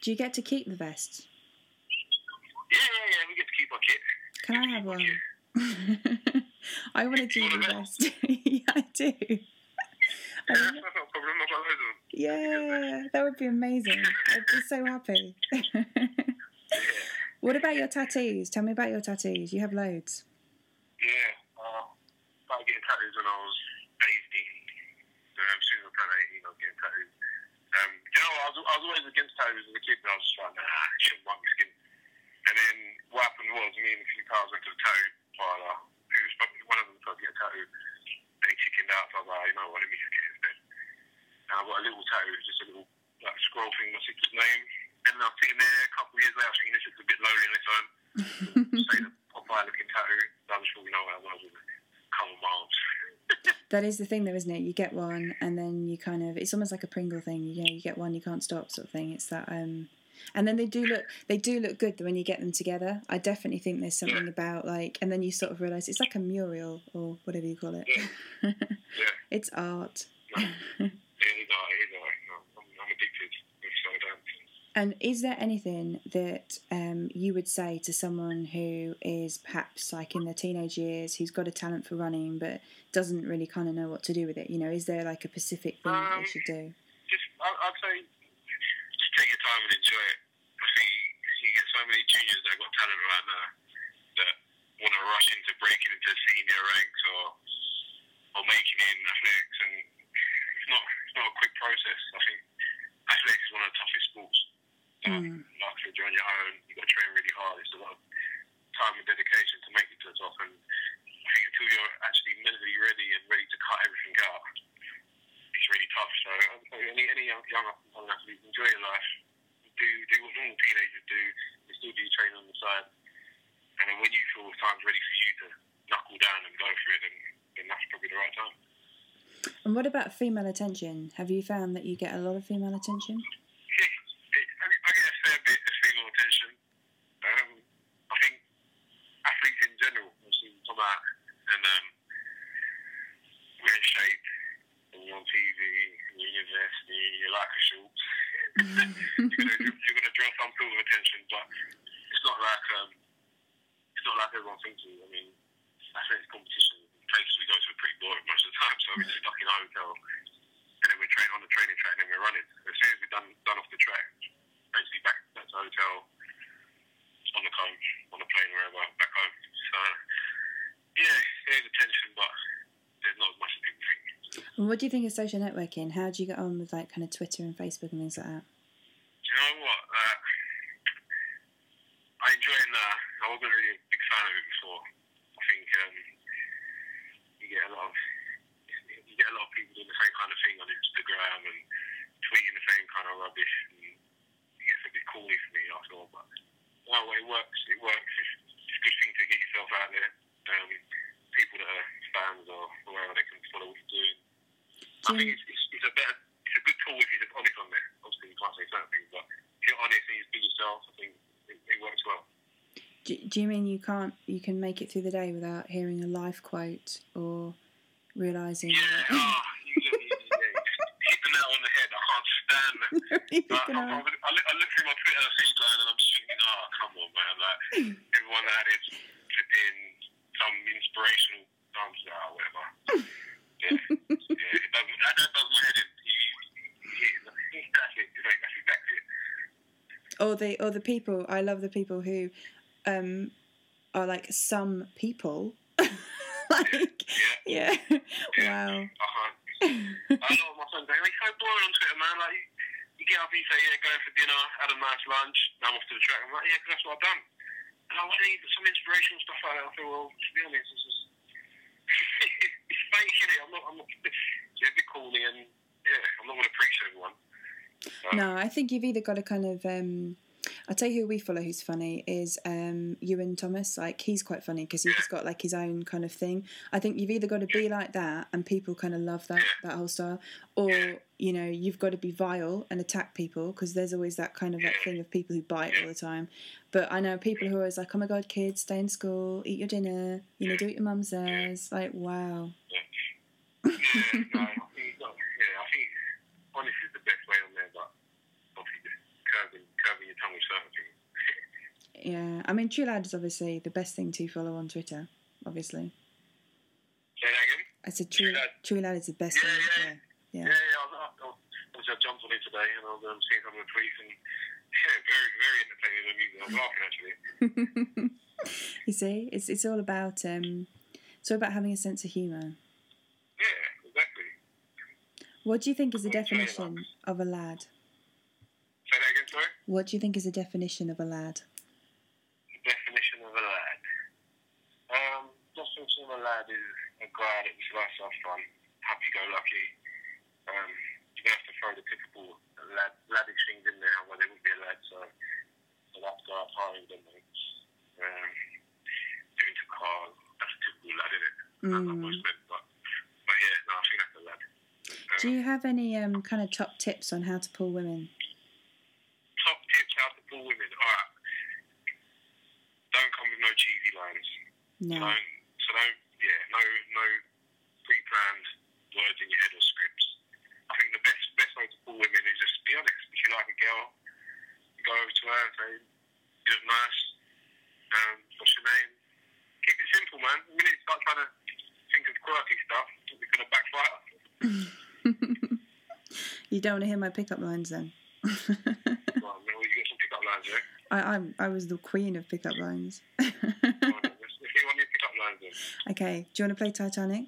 Do you get to keep the vest? yeah, yeah, yeah. We get to keep our kit. Can I have one? (laughs) I want (laughs) (laughs) a want GB a vest. yeah, I do. Yeah, that's not a problem. I've got loads of them. yeah, that would be amazing. I'd be so happy. What about your tattoos? Tell me about your tattoos. You have loads. yeah. Uh, started getting tattoos when I was 18. Um, as soon as I turned 18, I was getting tattoos. Um, you know, I was, I was always against tattoos as a kid, but I was just like, nah, it shouldn't mark my skin. And then what happened was, me and a few pals went to the tattoo parlour. Who was probably one of them tried to get a tattoo, and he chickened out. So I was like, you know what, let me just get it instead. And I got a little tattoo, just a little like scroll thing, my sister's name. And then I was sitting there a couple of years later, thinking this looks a bit lonely on its own. Say the Popeye looking tattoo. So I just thought, you know what, I might as well cover my arms. Is the thing, though, isn't it? You get one, and then you kind of it's almost like a Pringle thing. You know, you get one, you can't stop, sort of thing. It's that, um, and then they do look they do look good when you get them together. I definitely think there's something about like, and then you sort of realize it's like a mural or whatever you call it. Yeah. Yeah. (laughs) it's art. Yeah, he's alright, he's alright. No, I'm, I'm addicted. It's so damn. And is there anything that um, you would say to someone who is perhaps like in their teenage years, who's got a talent for running but doesn't really kind of know what to do with it? You know, is there like a specific thing that Um, they should do? Just, I, I'd say, just take your time and enjoy it. I think you get so many juniors that have got talent right now that want to rush into breaking into senior ranks or or making it in athletics, and it's not it's not a quick process. I think athletics is one of the toughest sports. Um, Mm. Like I said, you're on your own. You've got to train really hard. It's a lot of time and dedication to make it to the top. And I think until you're actually mentally ready and ready to cut everything out, it's really tough. So I'd say any any young young up and coming athletes, enjoy your life. Do do what normal teenagers do. You still do your training on the side. And then when you feel time's ready for you to knuckle down and go for it, then, then that's probably the right time. And what about female attention? Have you found that you get a lot of female attention? I, I get a fair bit of female attention. Um, I think athletes in general, come out and um, we're in shape, and you're on TV, and you're in your (laughs) you, you like a you're gonna draw some sort of attention, but it's not like um, it's not like everyone thinks. I mean, competition places we go to are pretty boring most of the time, so we're just stuck in a hotel we're training on the training track and then we're running. As soon as we're done done off the track, basically back back to the hotel, on the coach, on the plane, wherever, back home. So yeah, there's attention, but there's not as much as people think. And what do you think of social networking? How do you get on with like kind of Twitter and Facebook and things like that? Do you know what? Uh, I enjoy it now. I wasn't really a big fan of it before. I think um, you get a lot of you get a lot of people doing the same kind of thing on Instagram and tweeting the same kind of rubbish. And you get anymore. But well, it works. It works. It's, it's a good thing to get yourself out there. Um, people that are fans or whoever they can follow what you're doing. I Do think you, it's, it's, it's a better, it's a good tool if you're honest on there. Obviously, you can't say certain things, but if you're honest and you be yourself, I think it, it works well. do, do you mean you can't you can make it through the day without hearing a life quote or realizing Yeah, that (laughs) ah, you, on the head. I can't stand that. (laughs) Like, I, I, look, I look I look through my Twitter feed line and I'm just thinking, oh, come on, man. Like, (laughs) everyone that is in some inspirational times, ah, whatever. Yeah, yeah. It does, that, that does my head in. That's it. That's exactly it. or the or the people I love the people who um are like some people (laughs) like yeah wow I can't. I know my friends, they're so boring on Twitter, man. Like, you, get up and you say, yeah, going for dinner, had a nice lunch, now I'm off to the track. I'm like, yeah, 'cause that's what I've done. And I want to need some inspirational stuff like that. I feel, well, to be honest, it's just, (laughs) it's fake, innit? I'm not, I'm not, (laughs) it's a bit corny and, yeah, I'm not going to preach everyone. But, no I think you've either got to kind of um I'll tell you who we follow who's funny is um Iwan Thomas. Like he's quite funny because he's got like his own kind of thing. I think you've either got to be like that and people kind of love that that whole style or you know you've got to be vile and attack people because there's always that kind of that thing of people who bite all the time. But I know people who are always like oh my god kids stay in school eat your dinner you know do what your mum says. Like wow (laughs) yeah, no, I think, no, yeah, I think honest is the best way on there, but obviously just curving, curving your tongue with certain things. yeah I mean True Lad is obviously the best thing to follow on Twitter obviously Say that again? I said True, True Lad. True Lad is the best Yeah, thing yeah. yeah Yeah, yeah yeah, I, was, I, was, obviously I jumped on it today and I was um, seeing some of the tweets and yeah, very, very entertaining. I was laughing actually. (laughs) you see, it's it's all about um, it's all about having a sense of humour. Yeah, exactly. What do you think is the definition of a lad? Say that again, sorry? What do you think is the definition of a lad? The definition of a lad. Um, definition of a lad is a guy that just likes to have fun, happy-go-lucky. Um, you have to throw the typical lad, laddish things in there, where they wouldn't be a lad, so so that's go out partying with them, mates. Um, get into cars. That's a typical lad, isn't it? Not Mm. but, but yeah, no, I think that's a lad. Um, Do you have any um, kind of top tips on how to pull women? top tips how to pull women. All right. Don't come with no cheesy lines. No. Don't, yeah, no, no pre-planned words in your head or scripts. I think the best best way to pull women is just be honest. If you like a girl, you go over to her and say, "You look nice. Um, what's your name?" Keep it simple, man. The minute you start trying to think of quirky stuff, it's going to backfire. you don't want to hear my pickup lines then. Well, you, you get some pick-up lines, yeah. I I'm, I was the queen of pickup lines. Go on, then. (laughs) Let's let's see one of your pick-up lines then. okay, do you want to play Titanic?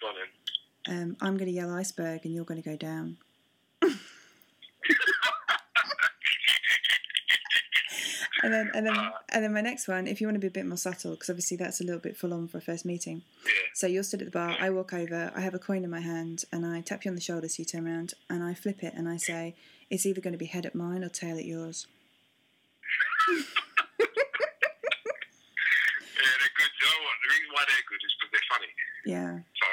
Go on then. Um, I'm going to yell iceberg and you're going to go down. (laughs) And then, and then, and then my next one, if you want to be a bit more subtle, because obviously that's a little bit full on for a first meeting. So you're stood at the bar, I walk over, I have a coin in my hand, and I tap you on the shoulder so you turn around, and I flip it and I say, it's either going to be head at mine or tail at yours. (laughs) Yeah, they're good. You know what? The reason why they're good is because they're funny. Yeah, So,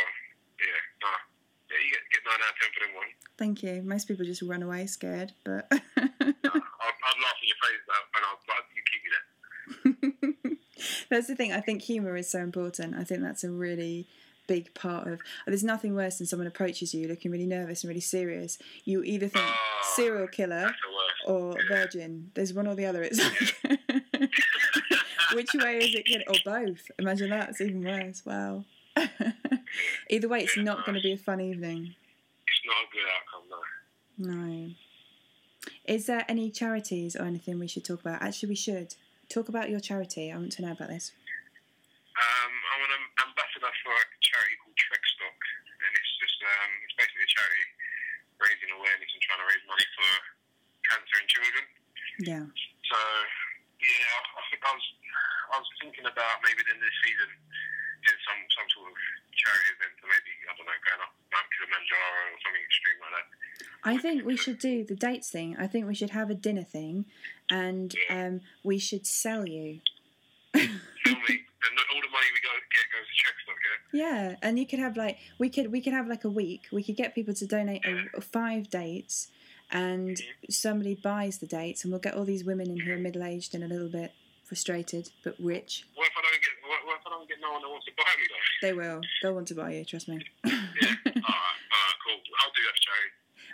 yeah, nah. Yeah, you get, get 9 out of 10 for them one. thank you. Most people just run away scared, but (laughs) Nah, I'd, I'd laugh in your face, though, and I'll, but you keep me there. That's the thing. I think humour is so important. I think that's a really big part of. There's nothing worse than someone approaches you looking really nervous and really serious. You either think Oh, serial killer or virgin. There's one or the other. It's like, (laughs) which way is it? Or both? Imagine that. It's even worse. Wow. (laughs) Either way, it's not going to be a fun evening. It's not a good outcome, no. No. Is there any charities or anything we should talk about? Actually, we should talk about your charity. I want to know about this. Um, I'm an am- ambassador for a charity called Trek Stock, and it's just um, it's basically a charity raising awareness and trying to raise money for cancer in children. Yeah. So yeah, I, I think I was I was thinking about maybe then this season doing some some sort of charity event, or maybe I don't know, going up Mount Kilimanjaro or something extreme like that. I think we should do the dates thing. I think we should have a dinner thing, and um, we should sell you. Film me, and all the money we go get goes to yeah? Yeah, and you could have like we could we could have like a week. We could get people to donate a, five dates, and somebody buys the dates, and we'll get all these women in who are middle aged and a little bit frustrated but rich. What if I don't get? What, what if I don't get no one that wants to buy me though? They will. They'll want to buy you. Trust me. (laughs) Yeah. alright, alright, cool. I'll do that.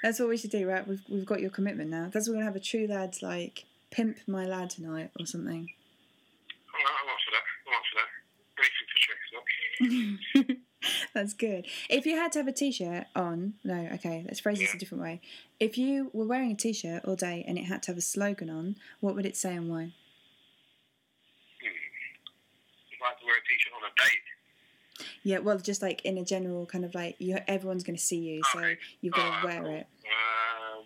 That's what we should do, right? We've we've got your commitment now. That's what we're gonna have a true lads like pimp my lad tonight or something. Alright, I'm up for that. I'm up for that. For. (laughs) That's good. If you had to have a t-shirt on, no, okay, let's phrase this a different way. If you were wearing a t-shirt all day and it had to have a slogan on, what would it say and why? Hmm. Had to wear a t-shirt on a date, Yeah, well, just like in a general kind of like you, everyone's going to see you, so you've got to Alright, wear cool. it. Um,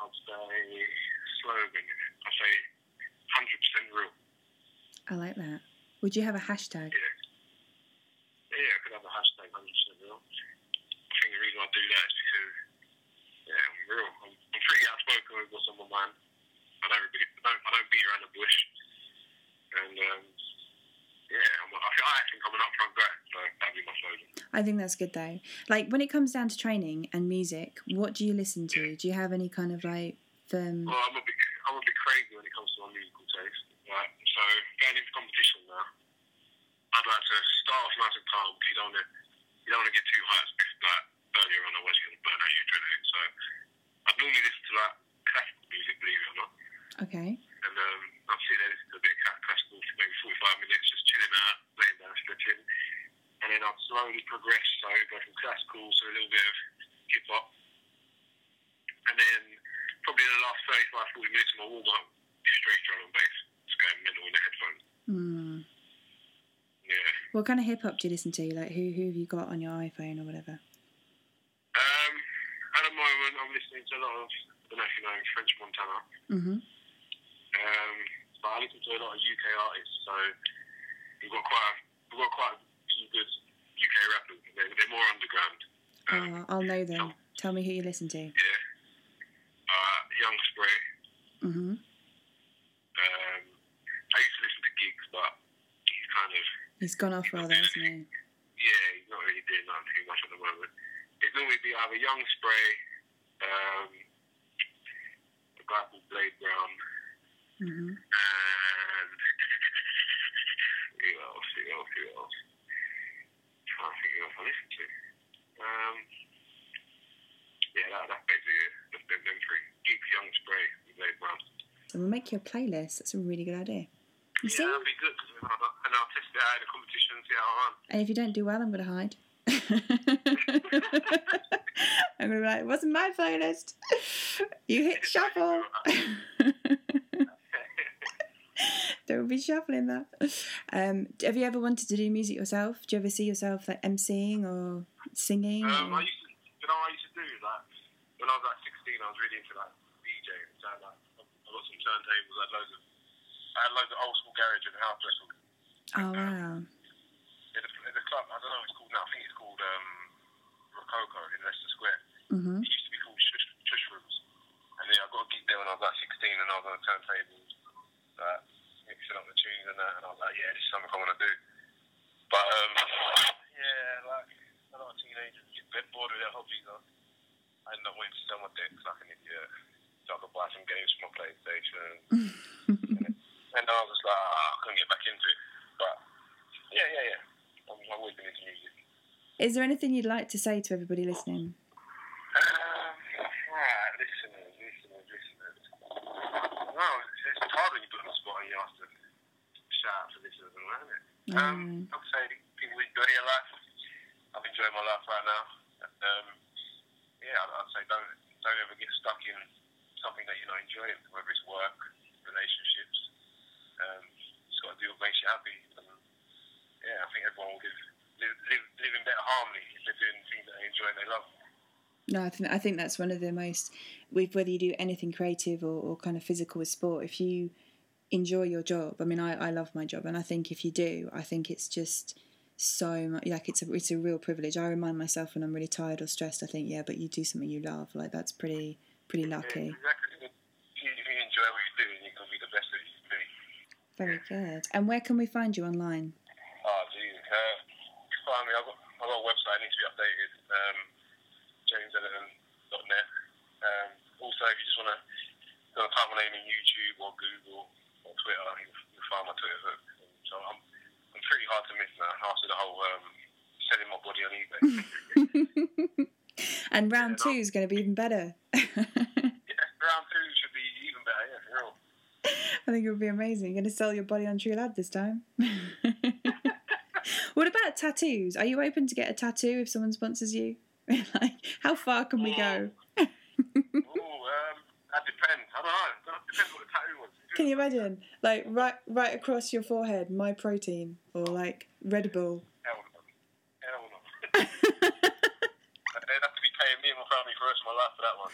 I'd say slogan. I'd say hundred percent real. I like that. Would you have a hashtag? Yeah. Yeah, I could have a hashtag hundred percent real. I think the reason I do that is because yeah, I'm real. I'm, I'm pretty outspoken with what's on my mind. I don't really, I don't, I don't beat around the bush. And um, yeah, I'm, I, I think I'm an upfront guy, so that'd be my slogan. I think that's good though. Like when it comes down to training and music, what do you listen to? Do you have any kind of like firm? Well, I'm a bit, I'm a bit crazy when it comes to my musical taste. Right, so going into competition now, I'd like to start off nice and calm because you don't want to, you don't want to get too because like earlier on, otherwise you're going to burn out your adrenaline. So I'd normally listen to like classical music, believe it or not, Okay. and um, I'd sit there listen to a bit of classical for maybe 45 minutes, just chilling out, laying down, stretching, and then I'll slowly progress. So go from classical to a little bit of hip hop, and then probably in the last 35, 40 minutes of my warm up, straight drum and bass, just going mental in the headphones. Hmm. Yeah. What kind of hip hop do you listen to? Like who who have you got on your iPhone or whatever? Um, at the moment, I'm listening to a lot of, I don't know if you know, French Montana. Mhm. Um, but I listen to a lot of UK artists, so we've got quite a, we've got quite a few good UK rappers. They're, they're more underground. Um, Oh, I'll know them. Tell me who you listen to. Yeah. Uh, Young Spray. Mhm. Um, I used to listen to Giggs, but he's kind of He's gone off rather, hasn't he? yeah, he's not really doing nothing too much at the moment. It's normally be either Young Spray, um, a guy called Blade Brown, Mhm. and who else? Who else? Who else? trying to think who else I listen to. Um, yeah, that, that's basically it. Just them, them three. Young Spray, and Blade Brown. So we'll make you a playlist. That's a really good idea. You see? Yeah, that'd be good. 'cause then I'll- And I'll test it out in a competition and see how I run. And if you don't do well, I'm going to hide. (laughs) I'm going to be like, it wasn't my playlist. You hit (laughs) shuffle. (laughs) don't be shuffling that. Um, have you ever wanted to do music yourself? Do you ever see yourself like emceeing or singing? Um, or- I used to, you know, I used to do like when I was like 16, I was really into like DJing. So I like I got some turntables, I had loads of, I had loads of old school garage and house records. Oh wow. In the, in the club, I don't know what it's called now. I think it's called um, Rococo in Leicester Square. Mhm. It used to be called Shush, Shush Rooms. And then I got a gig there when I was like 16, and I was on the turntables, like mixing up the tunes and that. And I was like, yeah, this is something I want to do. But um, (laughs) yeah, like a lot of teenagers get bored with their hobbies. Huh? I ended up to sell my decks like an idiot. So I could buy some games for my PlayStation. (laughs) and I was just like, ah, I couldn't get back into it. But yeah, yeah, yeah. I'm, I've always been into music. Is there anything you'd like to say to everybody listening? Um, right, listeners, listeners, listeners. Well, it's, it's hard when you put on the spot and you have to shout out to listeners and that, isn't it? Um, Mm. I'd say people enjoy your life. I've enjoyed my life right now. Um, yeah, I'd, I'd say don't don't ever get stuck in something that you're not enjoying, whether it's work, relationships. Um, you just got to do what makes you happy. And, yeah, I think everyone will live, live, live, live in better harmony if they're doing things that they enjoy and they love. No, I think I think that's one of the most with whether you do anything creative or, or kind of physical with sport. If you enjoy your job, I mean, I, I love my job, and I think if you do, I think it's just so much. Like it's a it's a real privilege. I remind myself when I'm really tired or stressed. I think, yeah, but you do something you love. Like that's pretty pretty lucky. Yeah, exactly. If you, if you enjoy what doing, you're gonna be the best that you can be. Very good. And where can we find you online? Oh, geez. Uh, find me. I've got, I've got a website. It needs to be updated. Um, JamesEllington.net. Um, also, if you just want to go type my name in YouTube or Google or Twitter, you'll, you'll find my Twitter hook. So I'm, I'm pretty hard to miss now after the whole um, selling my body on eBay. and round Yeah, two is going to be even better. (laughs) yeah, round two should be even better. Yeah, for real. I think it would be amazing. You're going to sell your body on True Lad this time. (laughs) what about tattoos? Are you open to get a tattoo if someone sponsors you? (laughs) like, how far can we go? Ooh, um, that depends. I don't know. That depends what the tattoo was. Can you imagine? Like right right across your forehead, my protein or like Red Bull. Hell no. Hell no. They'd have to be paying me and my family for the rest of my life for that one.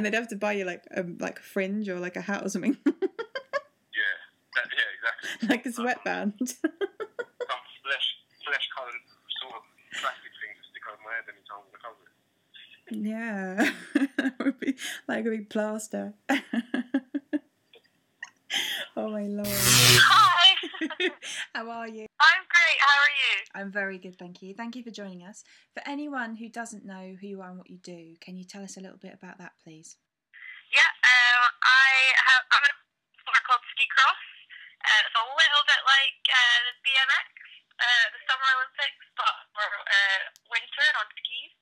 And they'd have to buy you like a like a fringe or like a hat or something, (laughs) Yeah. That, yeah, exactly. like a sweatband. (laughs) Some flesh, flesh coloured sort of plastic thing to stick over my head anytime I cover it. yeah, (laughs) that would be like a big plaster. oh my lord! Hi, How are you? I'm great. How are you? I'm very good, thank you. Thank you for joining us. For anyone who doesn't know who you are and what you do, can you tell us a little bit about that, please? Yeah, um, I have. I'm in a sport called ski cross. Uh, it's a little bit like uh, the BMX, uh, the Summer Olympics, but for uh, winter and on skis.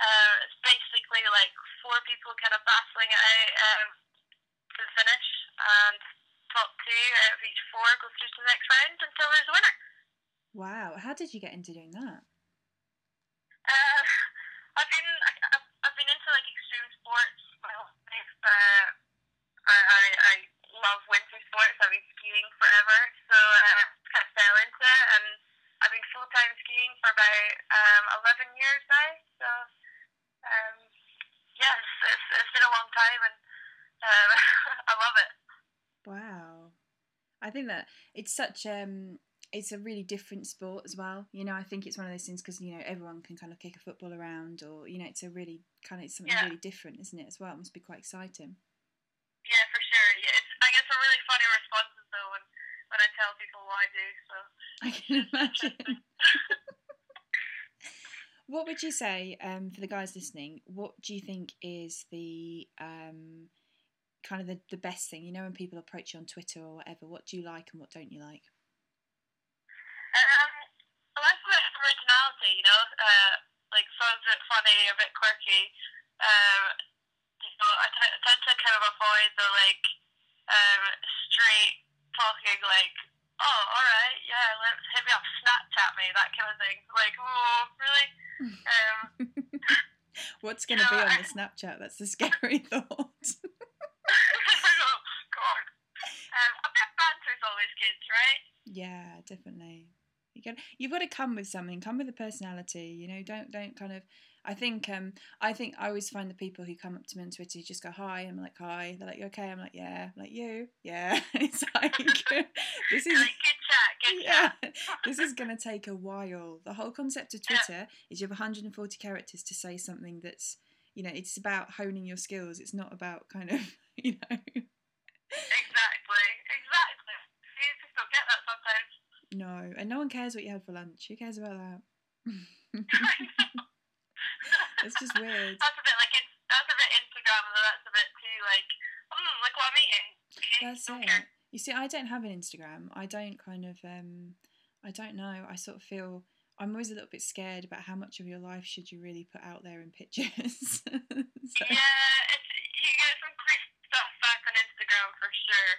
Uh, it's basically like four people kind of battling it out um, to the finish, and top two out of each four go through to the next round until there's a winner. Wow, how did you get into doing that? Uh, I've been I- I've, I've been into like extreme sports my whole life. Uh, I, I I love winter sports. I've been skiing forever, so uh, kind of fell into it, and I've been full time skiing for about um, eleven years now. So um, yes, it's, it's been a long time, and um, (laughs) I love it. Wow. I think that it's such um it's a really different sport as well. You know, I think it's one of those things because you know everyone can kind of kick a football around, or you know, it's a really kind of it's something Yeah. really different, isn't it? As well, it must be quite exciting. Yeah, for sure. Yeah, it's, I get some really funny responses though when when I tell people what I do. So. I can imagine. what would you say um, for the guys listening? What do you think is the um, kind of the, the best thing? You know, when people approach you on Twitter or whatever, what do you like and what don't you like? Um, I like a bit of originality, you know, uh, like someone's a bit funny, a bit quirky. Um, you know, I t- I tend to kind of avoid the like um, straight talking, like, oh, all right, yeah, let's hit me up, Snapchat me, that kind of thing. Like, oh, really? Um, (laughs) What's going to be know, on I- the Snapchat? That's a scary (laughs) thought. oh, (laughs) God. Um, a bit of banter's always good, right? Yeah, definitely. You got you've got to come with something. Come with a personality. You know, don't don't kind of. I think um I think I always find the people who come up to me on Twitter who just go hi. I'm like hi. They're like you okay. I'm like yeah. I'm like you yeah. (laughs) it's like (laughs) this is good chat, good yeah. (laughs) This is gonna take a while. The whole concept of Yeah. Twitter is you have 140 characters to say something that's you know it's about honing your skills. It's not about kind of you know. Exactly, exactly. You just don't get that sometimes. No, and no one cares what you had for lunch. Who cares about that? It's just weird. That's a bit like in, that's a bit Instagram, though. That's a bit too like, look what I'm eating. That's it. care. You see, I don't have an Instagram. I don't kind of, um, I don't know. I sort of feel I'm always a little bit scared about how much of your life should you really put out there in pictures. (laughs) So, Yeah, it's, you get some great stuff back on Instagram for sure.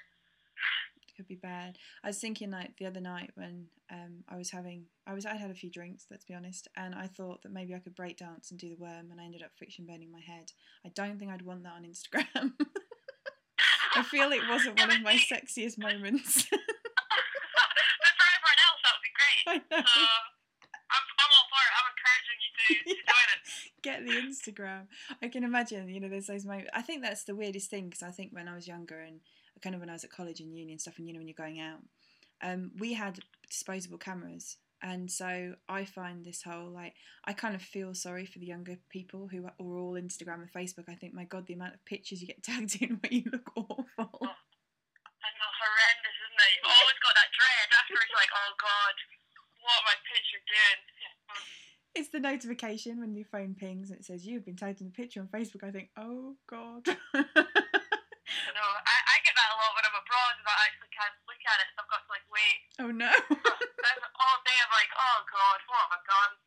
it could be bad. I was thinking like the other night when um, I was having, I was, I had a few drinks. Let's be honest, and I thought that maybe I could break dance and do the worm, and I ended up friction burning my head. I don't think I'd want that on Instagram. (laughs) I feel it wasn't one of my sexiest moments. (laughs) but for everyone else, that would be great. I know. So I'm, I'm all for it. I'm encouraging you to, to join it. get the Instagram. I can imagine, you know, there's those moments. I think that's the weirdest thing because I think when I was younger and kind of when I was at college and uni and stuff, and you know, when you're going out, um, we had disposable cameras. And so I find this whole like I kind of feel sorry for the younger people who are all Instagram and Facebook. I think my God, the amount of pictures you get (laughs) tagged in where you look awful. I know, horrendous, isn't it? You've always got that dread afterwards, like, oh God, what am I picture doing? (laughs) It's the notification when your phone pings and it says you've been tagged in a picture on Facebook. I think, oh God. (laughs) No, I, I get that a lot when I'm abroad and I actually can't look at it, so I've got to like wait. Oh no. (laughs) Then all day I'm like, oh God, what have I done? (laughs)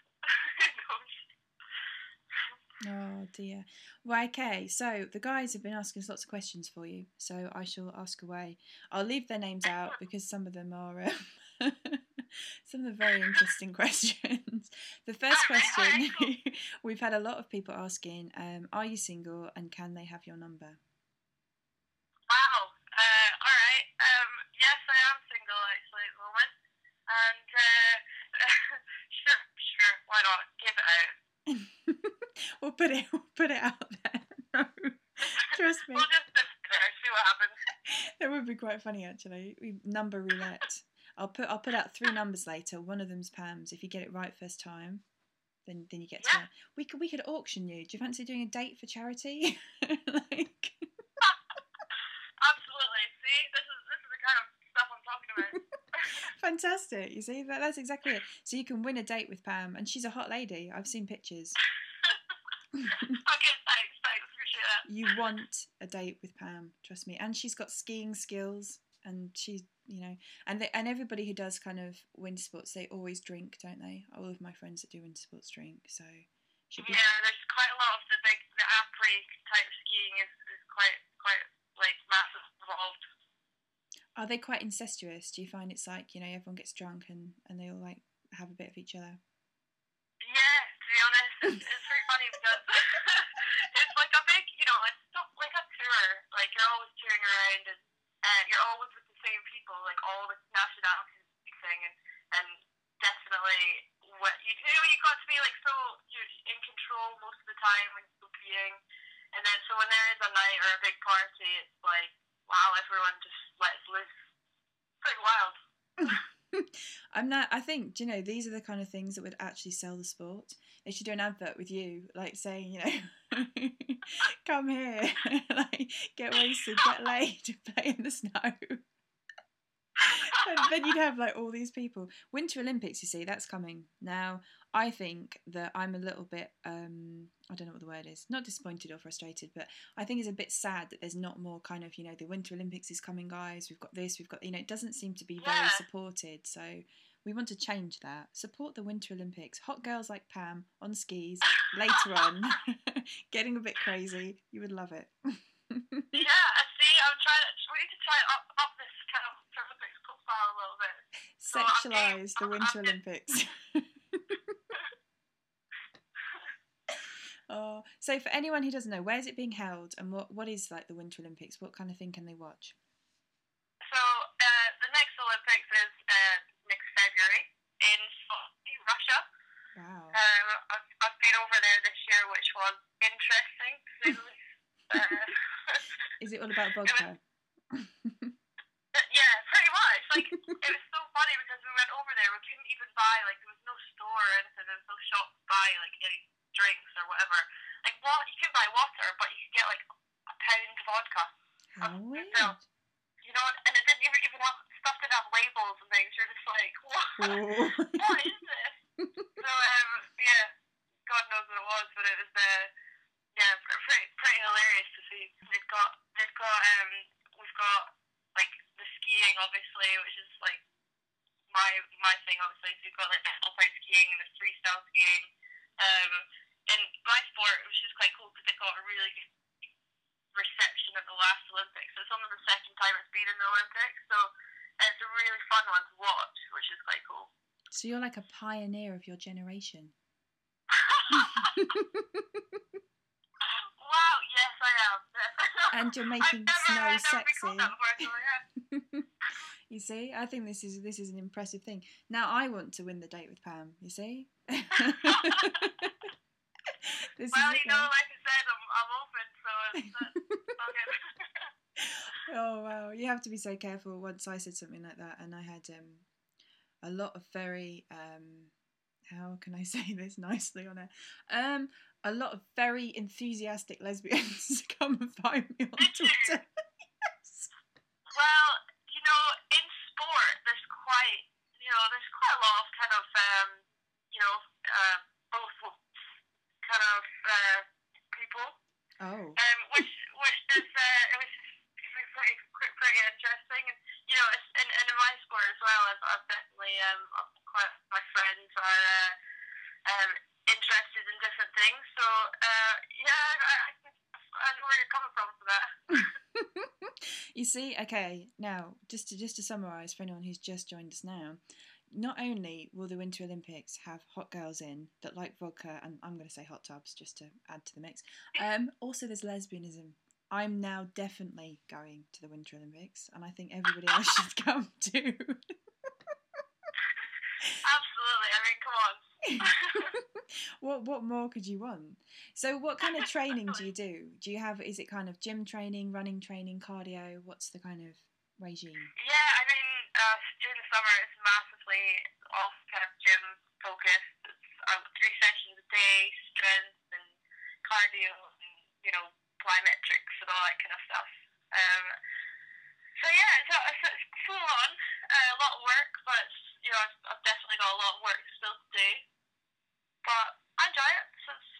Oh dear. Well, okay. So the guys have been asking us lots of questions for you. So I shall ask away. I'll leave their names out because some of them are um, (laughs) some of the very interesting questions. The first question we've had a lot of people asking: um, Are you single and can they have your number? wow. Uh, all right. Um, yes, I am single actually at the moment, and uh, (laughs) sure, sure, why not? Give it out. (laughs) we'll put it. We'll put it out there. (laughs) No, trust me. We'll just there, see what happens. That would be quite funny actually. We number roulette. I'll put I'll put out three numbers later. One of them's Pam's. If you get it right first time, then then you get to. We could we could auction you. Do you fancy doing a date for charity? like Absolutely. See, this is this is the kind of stuff I'm talking about. Fantastic. You see that that's exactly it. So you can win a date with Pam, and she's a hot lady. I've seen pictures. (laughs) okay, thanks, thanks, appreciate that. you want a date with Pam, trust me. And she's got skiing skills, and she's you know, and they, and everybody who does kind of winter sports, they always drink, don't they? All of my friends that do winter sports drink, so should be. Yeah, there's quite a lot of the big, the après type skiing is, is quite, quite like massive involved. Are they quite incestuous? Do you find it's like you know everyone gets drunk and and they all like have a bit of each other? Yeah, to be honest, (laughs) it's, it's very funny because it's like a big, you know, it's not like a tour. Like you're always touring around and uh, you're always with the same people, like all the nationalities and everything, and and definitely what you do, you got to be like so you're in control most of the time when you're skiing, and then so when there is a night or a big party, it's like wow, everyone just lets loose. Pretty wild. I'm not. I think you know these are the kind of things that would actually sell the sport. They should do an advert with you, like saying, you know, (laughs) come here, (laughs) like get wasted, get laid, (laughs) play in the snow. Then you'd have like all these people. Winter Olympics, you see, that's coming now. I think that I'm a little bit, um, I don't know what the word is, not disappointed or frustrated, but I think it's a bit sad that there's not more kind of, you know, the Winter Olympics is coming, guys. We've got this, we've got, you know, it doesn't seem to be very Yeah. supported. So we want to change that. Support the Winter Olympics. Hot girls like Pam on skis later on, (laughs) (laughs) getting a bit crazy. You would love it. (laughs) Yeah, I see. I'm trying. To, we need to try and up up this kind of Olympics profile a little bit. So I'm game. Sexualize the Winter Olympics. (laughs) oh, so for anyone who doesn't know, where is it being held, and what what is like the Winter Olympics? What kind of thing can they watch? So uh, the next Olympics is uh, next February in Russia. Wow. Um, I've, I've been over there this year, which was interesting. To say the. (laughs) Uh, (laughs) Is it all about vodka? yeah, pretty much. Like it was so funny because we went over there, we couldn't even buy like there was no store or anything, there was no shop to buy like any drinks or whatever. Like what you can buy water, but you can get like a pound vodka. How Um, weird. You know, and it didn't even, even have stuff didn't have labels and things. You're just like, (laughs) what? What is this? so um, yeah, God knows what it was, but it was uh, yeah, pretty pretty hilarious to see. They've got they've got um we've got like the skiing obviously, which is like my my thing obviously. So you've got like the alpine skiing and the freestyle skiing. Um, and my sport, which is quite cool because it got a really good reception at the last Olympics. So it's only the second time it's been in the Olympics, so it's a really fun one to watch, which is quite cool. So you're like a pioneer of your generation. (laughs) wow, yes, I am. And you're making never, snow sexy. called before, yeah. (laughs) You see, I think this is this is an impressive thing. Now I want to win the date with Pam. You see. (laughs) this Well, you know, like I said, I'm, I'm open, so (laughs) (laughs) oh wow, you have to be so careful. Once I said something like that, and I had um, a lot of very um, how can I (laughs) say this nicely on it? Um, a lot of very enthusiastic lesbians come and find me on Twitter. yes. Well, you know, in sport, there's quite, you know, there's quite a lot of kind of, um, you know, uh, both kind of uh, people. Oh. Um, which which is uh, it was pretty pretty interesting, and you know, it's, and, and in my sport as well, I've, I've definitely um, quite my friends are uh, um, interested in different things. So uh, yeah, I, I, I know where you're coming from for that. you see, okay, now just to just to summarise for anyone who's just joined us now, not only will the Winter Olympics have hot girls in that like vodka, and I'm going to say hot tubs just to add to the mix. Um, also, there's lesbianism. I'm now definitely going to the Winter Olympics, and I think everybody else should (laughs) come too. (laughs) Absolutely. I mean, come on. What what more could you want? So, what kind of (laughs) training do you do? Do you have? Is it kind of gym training, running training, cardio? What's the kind of regime? Yeah, I mean, uh, during the summer, it's massively off kind of gym focused. It's uh, three sessions a day, strength and cardio, and you know, plyometrics and all that kind of stuff. Um, so yeah, it's, it's, it's full on, uh, a lot of work, but you know, I've, I've definitely got a lot of work still to do. But I so it's,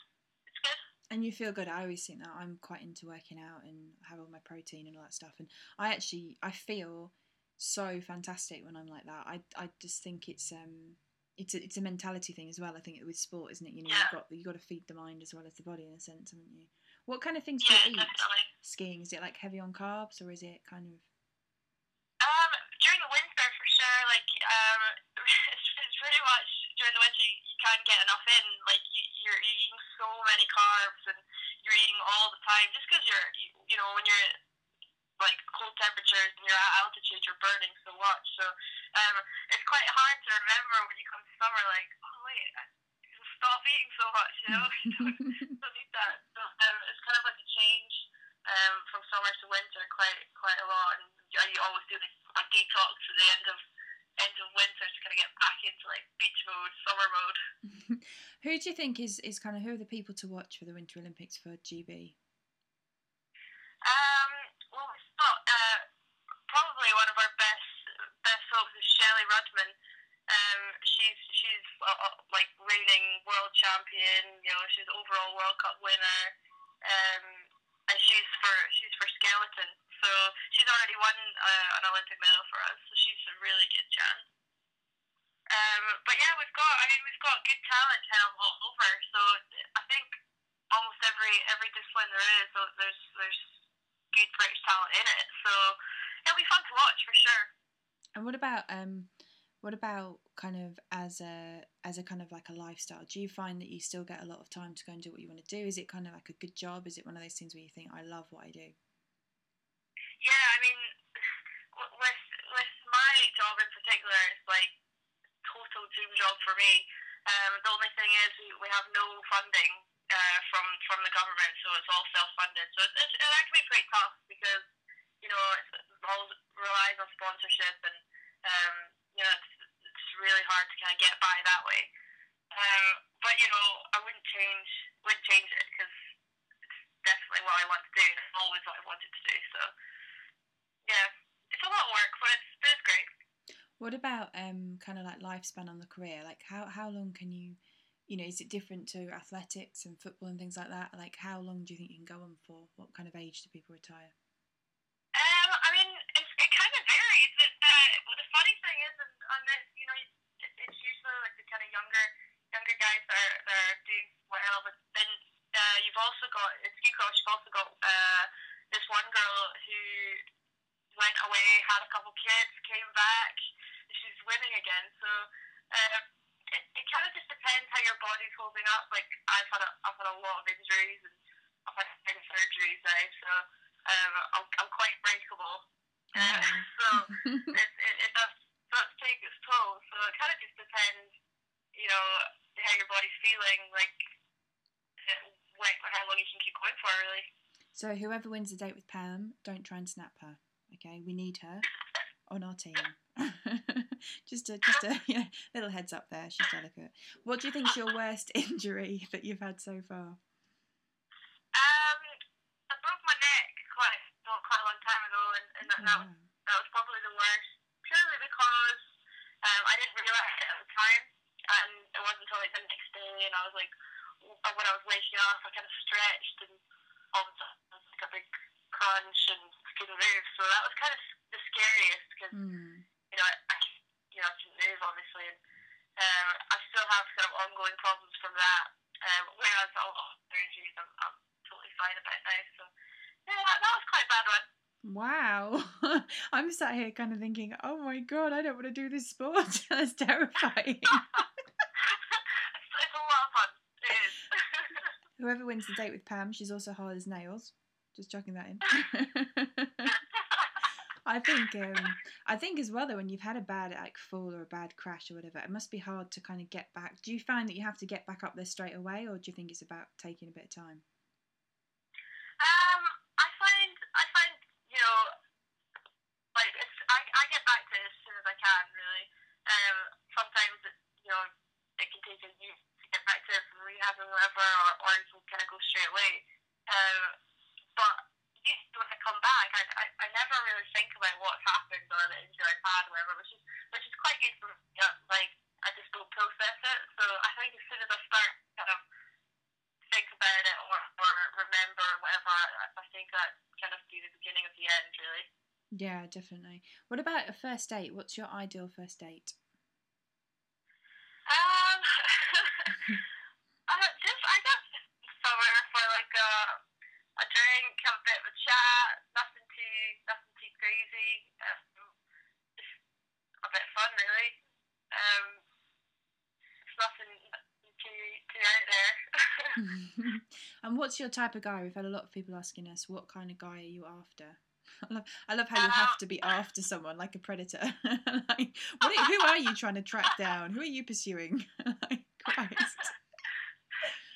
it's good. And you feel good. I always think that I'm quite into working out and have all my protein and all that stuff. And I actually I feel so fantastic when I'm like that. I I just think it's um it's a, it's a mentality thing as well. I think with sport, isn't it? You know, Yeah. you've got you got to feed the mind as well as the body in a sense, haven't you? What kind of things Yeah, do you eat definitely. skiing? Is it like heavy on carbs or is it kind of Um, during the winter, for sure, like, um, it's, it's pretty much during the winter you, you can't get enough in. Like, you, you're eating so many carbs and you're eating all the time just because you're, you, know, when you're like cold temperatures and you're at altitude, you're burning so much. So, um, it's quite hard to remember when you come to summer, like, oh, wait, I, stop eating so much, you know? (laughs) you don't, don't need that. So, um, it's kind of like a change um, from summer to winter quite quite a lot, and you, you always do like a detox at the end of end of winter to kind of get back into like beach mode, summer mode. Who do you think is, is kind of who are the people to watch for the Winter Olympics for GB? Um, well, we thought uh, probably one of our best best folks is Shelley Rudman. Um, she's she's uh, uh, like reigning world champion. You know, she's overall World Cup winner. Um, and she's for she's for skeleton. So she's already won uh, an Olympic medal for us. So she's a really good chance. Um, but yeah, we've got I mean we've got good talent kind of all over. So I think almost every every discipline there is, so there's there's good British talent in it. So it'll be fun to watch for sure. And what about um, what about kind of as a as a kind of like a lifestyle? Do you find that you still get a lot of time to go and do what you want to do? Is it kind of like a good job? Is it one of those things where you think I love what I do? Yeah, I mean, w- with with my job in particular, it's like total dream job for me. Um, the only thing is we, we have no funding uh, from from the government, so it's all self funded. So it's, it's, it can be pretty tough because you know it's, it all relies on sponsorship, and um, you know it's, it's really hard to kind of get by that way. Um, but you know, I wouldn't change wouldn't change it because it's definitely what I want to do, and it's always what I wanted to do. So yeah, it's a lot of work, but it's but it's great. What about um, kind of on the career? Like how how long can you, you know, is it different to athletics and football and things like that? Like how long do you think you can go on for? What kind of age do people retire? Um, I mean, it's, it kind of varies. It, uh, well, the funny thing is, on, on this, you know, it, it's usually like the kind of younger younger guys that are, that are doing well, but then uh, you've also got in ski cross. You've also got uh, this one girl who went away, had a couple kids, came back. She's winning again. So um, it, it kind of just depends how your body's holding up. Like I've had a, I've had a lot of injuries and I've had ten surgeries now, so um, I'm, I'm quite breakable. Uh, so it, it, it does, does take its toll. So it kind of just depends, you know, how your body's feeling, like uh, when, how long you can keep going for, really. So whoever wins the date with Pam, don't try and snap her. Okay, we need her on our team. (laughs) just a just a (laughs) know, little heads up there. She's delicate. What do you think's your worst (laughs) injury that you've had so far? Um, I broke my neck quite well, quite a long time ago, and, and that, Wow. that was probably the worst, purely because um, I didn't realise it at the time, and it wasn't until like the next day, and I was like, w- when I was waking up, I kind of stretched, and all of a sudden it was like a big crunch, and couldn't move. So that was kind of the scariest because Mm. you know, I, I c- you know, I couldn't move obviously, and um, I still have kind of ongoing problems from that. Um, whereas all other injuries, I'm, I'm totally fine about now. So yeah, that, that was quite a bad one. Wow. (laughs) I'm sat here kind of thinking, oh my god, I don't want to do this sport. (laughs) That's terrifying. it's, a lot of fun. It is. (laughs) Whoever wins the date with Pam, she's also hard as nails. Just chucking that in. I think um, I think as well though when you've had a bad like fall or a bad crash or whatever, it must be hard to kind of get back. Do you find that you have to get back up there straight away, or do you think it's about taking a bit of time? Um, I find I find you know like it's I, I get back to it as soon as I can really. Um, sometimes it, you know it can take a year to get back to it from rehab and whatever, or, or can kind of go straight away. Um, but when I come back, I, I, I never really think about what's happened or the injury I've had, or whatever, which is which is quite good for me. Yeah, like I just don't process it. So I think as soon as I start kind of think about it or, or remember whatever, I, I think that kind of be the beginning of the end, really. Yeah, definitely. What about a first date? What's your ideal first date? Um, uh, just I guess somewhere for like a drink, have a bit of a chat, nothing too nothing too crazy, um, just a bit of fun really. Um, it's nothing, nothing too too out there. (laughs) and what's your type of guy? We've had a lot of people asking us, what kind of guy are you after? (laughs) I love, I love how you have to be after someone like a predator. (laughs) like, what? Are, who are you trying to track down? Who are you pursuing? like, Christ.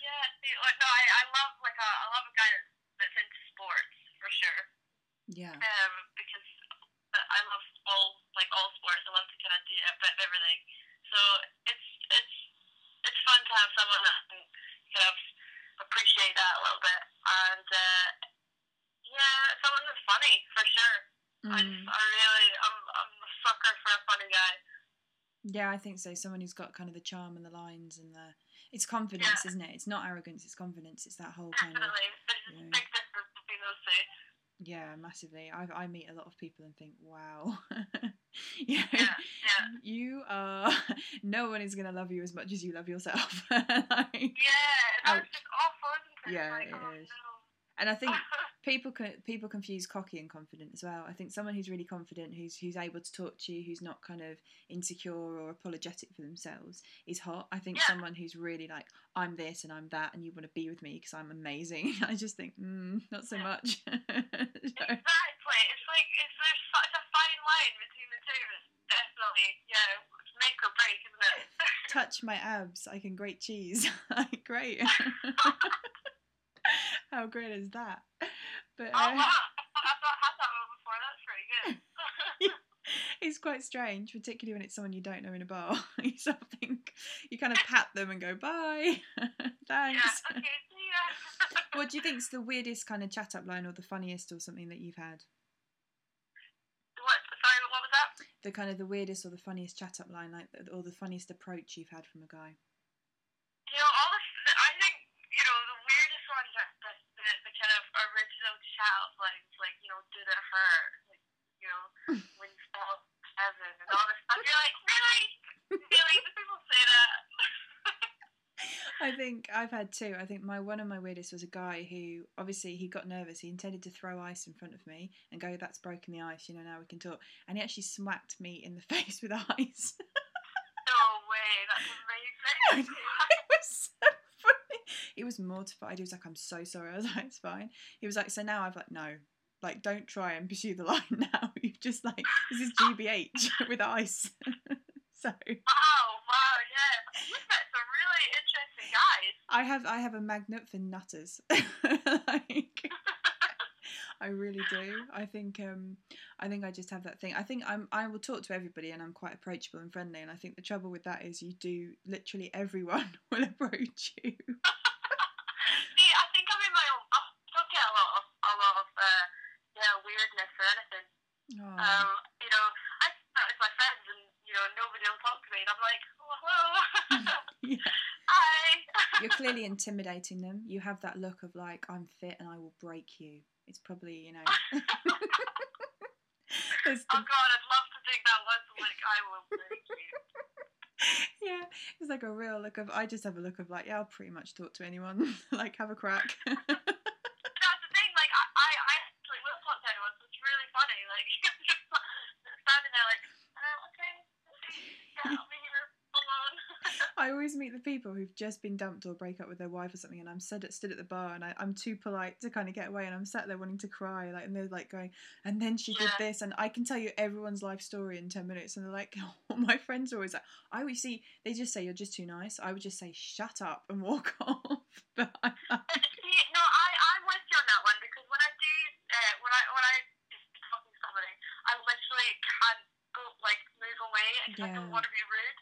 yeah, see, like, no, I, I love like a I love a guy that's, that's into sports for sure. Yeah. um, because I love all like all sports. I love to kind of do a bit of everything. So it's it's it's fun to have someone that can kind of appreciate that a little bit, and uh, yeah, someone that's funny for sure. I, Mm. I really I'm I'm a sucker for a funny guy. Yeah, I think so. Someone who's got kind of the charm and the lines and the. It's confidence, isn't it? It's not arrogance. It's confidence. It's that whole kind of. Definitely, there's a yeah. big difference between those two. Yeah, massively. I I meet a lot of people and think, wow, (laughs) yeah, Yeah, yeah. you are. (laughs) No one is gonna love you as much as you love yourself. (laughs) like, Yeah, that's Ouch. just awful, isn't it? Yeah, like, it oh, is. No. And I think (laughs) people can people confuse cocky and confident as well. I think someone who's really confident, who's who's able to talk to you, who's not kind of insecure or apologetic for themselves, is hot. I think Yeah. someone who's really like, I'm this and I'm that, and you want to be with me because I'm amazing. (laughs) I just think, mm, not so Yeah. much. (laughs) So- Exactly. It's like it's there's such a fine line between the two. It's definitely, yeah, make or break, isn't it? touch my abs, I can grate cheese. great. How great is that? (laughs) But oh uh, wow, I've not had that one before. That's pretty good. (laughs) it's quite strange, particularly when it's someone you don't know in a bar. (laughs) you sort of think you kind of pat them and go bye, thanks. yeah. Okay. See ya. What do you think's the weirdest kind of chat up line or the funniest or something that you've had? what? Sorry, what was that? The kind of the weirdest or the funniest chat up line, like or the funniest approach you've had from a guy. You know, all this. I think you know the weirdest ones are the, the, the kind of original child lines, like you know, did it hurt? Like you know, when you fall heaven and all this stuff. You're like, really, really? Do people say that? (laughs) I think I've had two. I think my one of my weirdest was a guy who obviously he got nervous. He intended to throw ice in front of me and go, "That's broken the ice." You know, now we can talk. And he actually smacked me in the (laughs) face with ice. No way. That's amazing. (laughs) it was so funny. He was mortified. He was like, "I'm so sorry." I was like, "It's fine." He was like, "So now I've like no." Like, don't try and pursue the (laughs) line now. You've just like, this is GBH (laughs) with ice. (laughs) so, Wow, wow, yeah. You've met some really interesting guys. I have I have a magnet for nutters. like I really do. I think um I think I just have that thing. I think I'm I will talk to everybody and I'm quite approachable and friendly. And I think the trouble with that is you do literally everyone will approach you. See, I think I'm in my own. I don't get a lot of a lot of uh, yeah weirdness or anything. Oh. Um, you know, I start with my friends and you know nobody will talk to me, and I'm like, oh, hello, yeah. hi. You're clearly intimidating them. You have that look of like I'm fit and I will break you. It's probably you know. (laughs) There's oh God, I'd love to think that was like I will break you. (laughs) yeah, it's like a real look of. I just have a look of like, yeah, I'll pretty much talk to anyone. (laughs) like, have a crack. That's the thing. Like I, I, I actually will talk to anyone, so it's really funny. Like just standing there, like, uh, okay, let's see, yeah, I'll be here alone. I always meet the people who've just been dumped or break up with their wife or something, and I'm stood at, stood at the bar, and I, I'm too polite to kind of get away, and I'm sat there wanting to cry, like, and they're like going, and then she did this, and I can tell you everyone's life story in ten minutes, and they're like, (laughs) oh, my friends are always like, I always see, they just say you're just too nice. I would just say shut up and walk (laughs) off, (laughs) but I, See, no, I, I'm with you on that one because when I do, uh, when I when I talk to somebody, I literally can't go like move away because I don't want to be rude.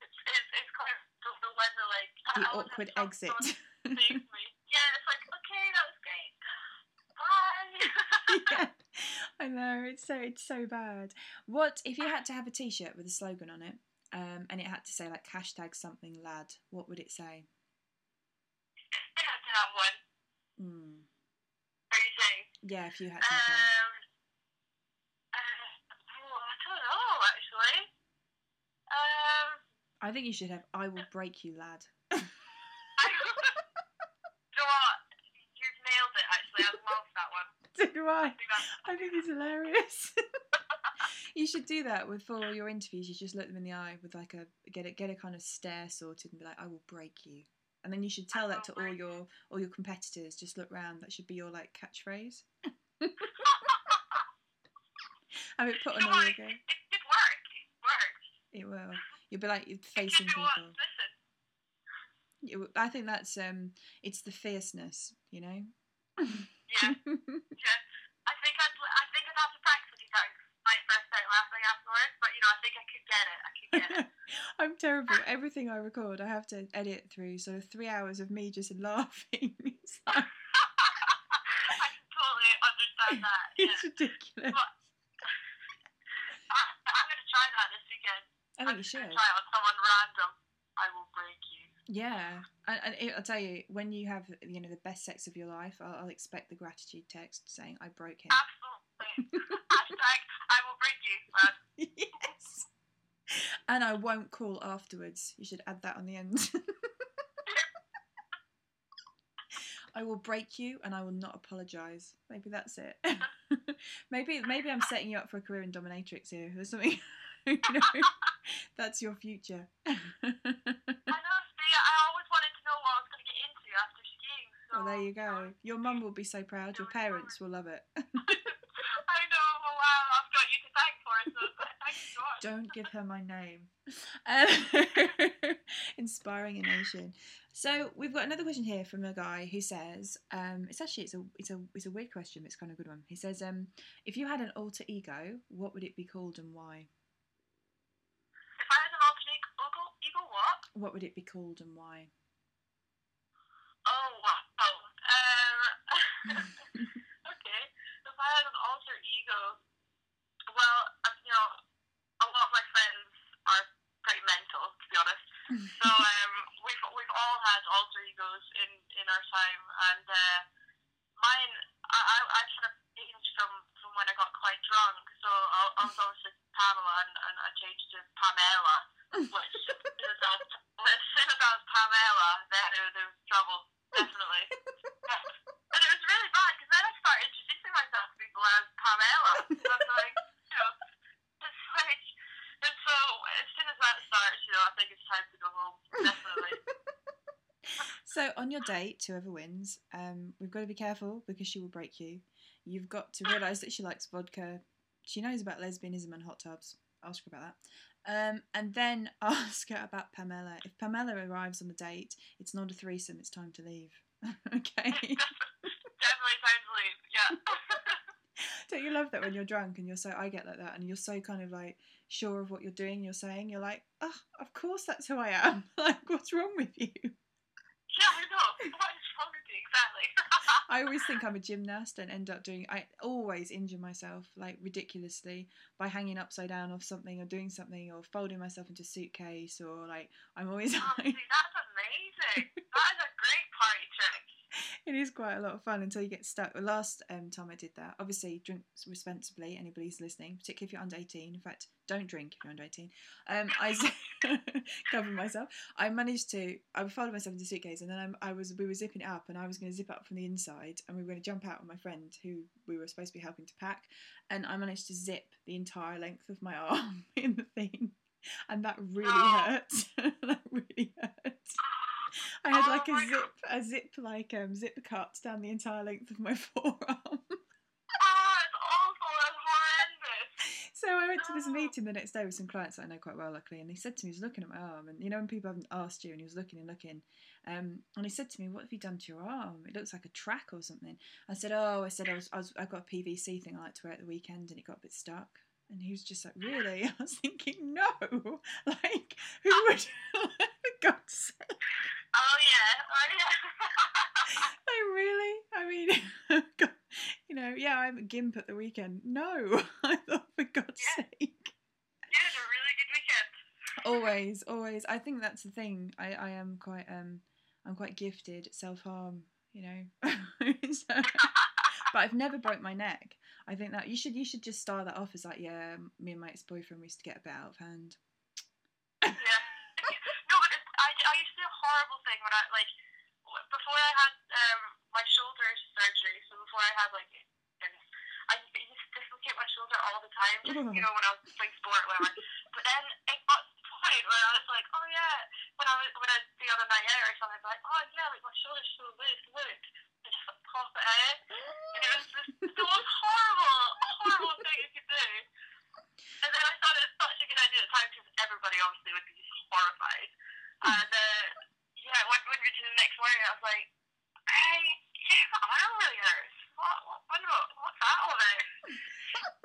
It's it's, it's kind of don't know when to like the I awkward exit. someone (laughs) who saves me. Yeah, it's like okay, that was great. Bye. (laughs) yeah, I know it's so it's so bad. What if you had to have a T-shirt with a slogan on it, um, and it had to say like hashtag something lad? What would it say? I have to have one. What are you saying? Yeah, if you had to have one. Um, oh, I don't know actually. Um, I think you should have "I will break you, lad." (laughs) You know what? You've nailed it. Actually, I love that one. (laughs) Do I? I think I it's hilarious. (laughs) you should do that with for all your interviews. You just look them in the eye with like a get a get a kind of stare sorted and be like, "I will break you," and then you should tell that to all your all your competitors. Just look round. That should be your like catchphrase. Have it put on all your It, go. it did work. It worked. It will. You'll be like you're facing gives me what to people. listen. I think that's um, it's the fierceness, you know. Yeah, (laughs) yeah. I think I'd, I think I'd have to practice few times. Might burst out laughing afterwards, but you know, I think I could get it. I could get it. (laughs) I'm terrible. Everything I record, I have to edit through sort of three hours of me just (laughs) laughing. It's, like, I totally understand that. Yeah. it's ridiculous. I, I'm going to try that this weekend. I think you should. Try on someone random. I will break you. Yeah, and, and I'll tell you when you have you know the best sex of your life, I'll, I'll expect the gratitude text saying I broke him. Absolutely. (laughs) Hashtag I will break you. yes. And I won't call afterwards. You should add that on the end. (laughs) I will break you and I will not apologise. Maybe that's it. (laughs) maybe maybe I'm setting you up for a career in dominatrix here or something. you know, (laughs) that's your future. (laughs) I know. See, I always wanted to know what I was going to get into after skiing. So, well, there you go. Your mum will be so proud. Your parents will love it. (laughs) I know. Well, wow, I've got you to thank for it. So thank you so. Don't give her my name. Um, inspiring a nation. So we've got another question here from a guy who says, um, it's actually it's a it's a it's a weird question, but it's kind of a good one. He says, um, if you had an alter ego, what would it be called and why? If I had an alternate ego, ego what? Would it be called and why? Oh wow. Um, (laughs) okay. If I had an alter ego, well, uh, you know, a lot of my friends are pretty mental, to be honest. (laughs) So um, we've we've all had alter egos in in our time, and uh, mine I I I kind of changed from from when I got quite drunk. So I, I was obviously Pamela, and, and I changed to Pamela, which as soon as I was, as soon as I was Pamela, then was trouble, definitely. and it was really bad because then I started introducing myself to people as Pamela. So I like, you know, it's like. And so as soon as that starts, you know, I think it's time to go home. Definitely. So on your date, whoever wins, um, we've got to be careful because she will break you. You've got to realise that she likes vodka. She knows about lesbianism and hot tubs. I'll ask her about that. Um, and then (laughs) ask her about Pamela. If Pamela arrives on the date, it's not a threesome. It's time to leave. (laughs) okay. Definitely time to leave. Yeah. (laughs) Don't you love that when you're drunk and you're so I get like that and you're so kind of like sure of what you're doing, you're saying, you're like, oh, of course that's who I am. like, what's wrong with you? Yeah, I know. What is wrong with you exactly? I always think I'm a gymnast and end up doing. I always injure myself like ridiculously by hanging upside down off something or doing something or folding myself into a suitcase or like I'm always Oh, like see, that's amazing. (laughs) That is a great party trick. It is quite a lot of fun until you get stuck. The last um, time I did that, obviously drink responsibly. Anybody's listening, particularly if you're under 18. In fact, don't drink if you're under 18. Um, I (laughs) covered myself. I managed to. I folded myself into a suitcase, and then I'm, I was we were zipping it up, and I was going to zip up from the inside, and we were going to jump out with my friend who we were supposed to be helping to pack, and I managed to zip the entire length of my (laughs) arm in the thing, and that really Oh. (gasps) hurt. (laughs) that really hurt. (laughs) I had Oh like a zip, a zip like um zip cut down the entire length of my (laughs) forearm. Oh, it's awful. It's horrendous. so I went to this Oh. meeting the next day with some clients that I know quite well, luckily, and he said to me, he was looking at my arm, and you know when people haven't asked you, and he was looking and looking, um, and he said to me, "What have you done to your arm? It looks like a track or something." I said, "Oh, I said I was, I was, I got a PVC thing I like to wear at the weekend, and it got a bit stuck." And he was just like, "Really?" (laughs) I was thinking, "No, like who would?" For God's sake. Oh yeah. (laughs) Oh yeah. I really? I mean, (laughs) God, you know, yeah, I'm a gimp at the weekend. No, (laughs) I thought for God's Yeah. sake. you had a really good weekend. Always, always. I think that's the thing. I, I am quite um, I'm quite gifted at self harm. You know, So- but I've never broke my neck. I think that you should you should just start that off as like, yeah, me and my ex boyfriend used to get a bit out of hand. Yeah. no, but it's, I, I used to do a thing when I like before I had um, my shoulder surgery. So before I had like, I used to dislocate my shoulder all the time. Just, you know, when I was playing sport, whatever. but then it got to the point where I was like, oh yeah, when I was when I'd be on night out or something, I'd be like, oh yeah, like my shoulder's so loose, look, and just like, pop it out. And it was just the most horrible, horrible thing you could do. And then I thought it was such a good idea at the time because everybody obviously would be horrified. And uh, yeah, when, when we did the next morning, I was like, hey, yeah, my arm really hurts. What, what, what, what- what's that all about?